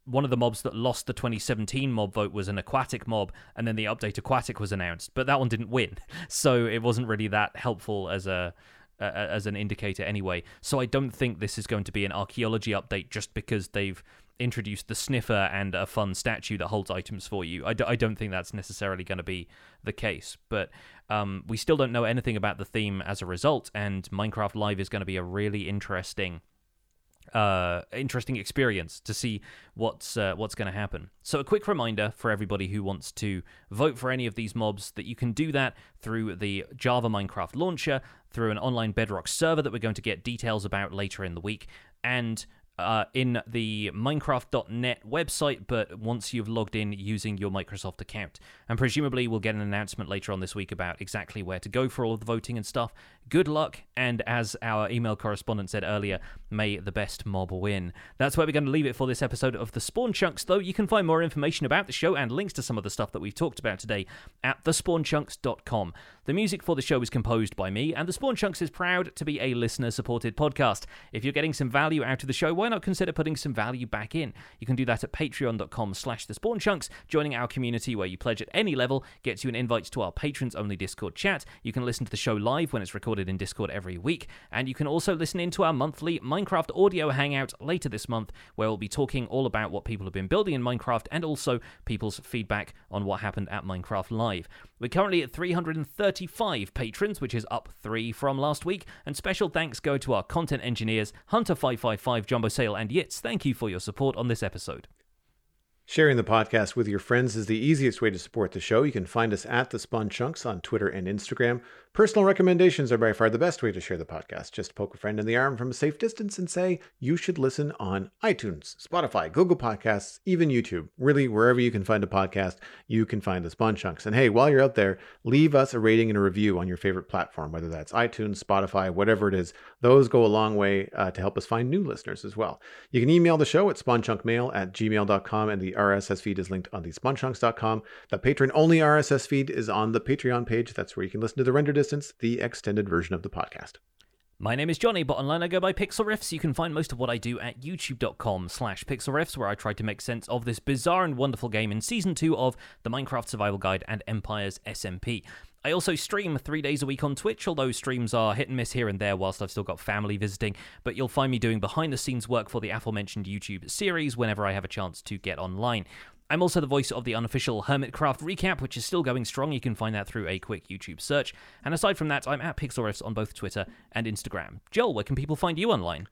one of the mobs that lost the 2017 mob vote was an aquatic mob, and then the update aquatic was announced, but that one didn't win, <laughs> so it wasn't really that helpful as a as an indicator anyway. So I don't think this is going to be an archaeology update just because they've introduced the sniffer and a fun statue that holds items for you. I, d- I don't think that's necessarily going to be the case, but um, we still don't know anything about the theme as a result, and Minecraft Live is going to be a really interesting uh, interesting experience to see what's uh, what's going to happen. So a quick reminder for everybody who wants to vote for any of these mobs that you can do that through the Java Minecraft launcher, through an online Bedrock server that we're going to get details about later in the week, and uh, in the Minecraft.net website, but once you've logged in using your Microsoft account. And presumably, we'll get an announcement later on this week about exactly where to go for all of the voting and stuff. Good luck, and as our email correspondent said earlier, may the best mob win. That's where we're going to leave it for this episode of The Spawn Chunks, though. You can find more information about the show and links to some of the stuff that we've talked about today at thespawnchunks.com. The music for the show is composed by me, and The Spawn Chunks is proud to be a listener supported podcast. If you're getting some value out of the show, why not consider putting some value back in? You can do that at patreon.com slash the spawn chunks. Joining our community where you pledge at any level gets you an invite to our patrons only Discord chat. You can listen to the show live when it's recorded in Discord every week, and you can also listen in to our monthly Minecraft audio hangout later this month, where we'll be talking all about what people have been building in Minecraft and also people's feedback on what happened at Minecraft Live. We're currently at 335 patrons, which is up three from last week, and special thanks go to our content engineers, Hunter555, Jumbo Sale, and Yitz. Thank you for your support on this episode. Sharing the podcast with your friends is the easiest way to support the show. You can find us at The Spawn Chunks on Twitter and Instagram. Personal recommendations are by far the best way to share the podcast. Just poke a friend in the arm from a safe distance and say, you should listen on iTunes, Spotify, Google Podcasts, even YouTube. Really, wherever you can find a podcast, you can find The Spawn Chunks. And hey, while you're out there, leave us a rating and a review on your favorite platform, whether that's iTunes, Spotify, whatever it is. Those go a long way uh, to help us find new listeners as well. You can email the show at spawnchunkmail at gmail.com, and the RSS feed is linked on the spawnchunks.com. The patron only RSS feed is on the Patreon page. That's where you can listen to the render distance, the extended version of the podcast. My name is Jonny, but online I go by Pixlriffs. You can find most of what I do at youtube.com slash pixlriffs, where I try to make sense of this bizarre and wonderful game in Season 2 of the Minecraft Survival Guide and Empires SMP. I also stream three days a week on Twitch, although streams are hit and miss here and there whilst I've still got family visiting. But you'll find me doing behind the scenes work for the aforementioned YouTube series whenever I have a chance to get online. I'm also the voice of the unofficial Hermitcraft recap, which is still going strong. You can find that through a quick YouTube search. And aside from that, I'm at Pixlriffs on both Twitter and Instagram. Joel, where can people find you online?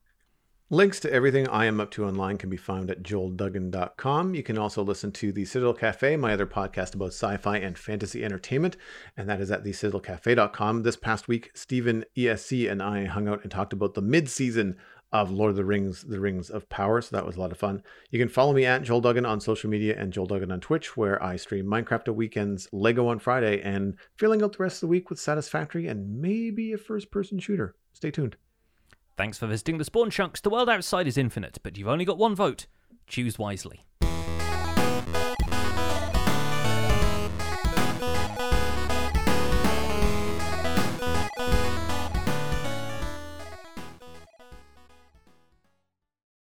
Links to everything I am up to online can be found at joelduggan.com. You can also listen to The Citadel Cafe, my other podcast about sci fi and fantasy entertainment, and that is at thecitadelcafe.com. This past week, Stephen ESC and I hung out and talked about the mid season of Lord of the Rings, The Rings of Power. So that was a lot of fun. You can follow me at Joel Duggan on social media and Joel Duggan on Twitch, where I stream Minecraft at weekends, Lego on Friday, and filling out the rest of the week with Satisfactory and maybe a first person shooter. Stay tuned. Thanks for visiting the Spawn Chunks. The world outside is infinite, but you've only got one vote. Choose wisely.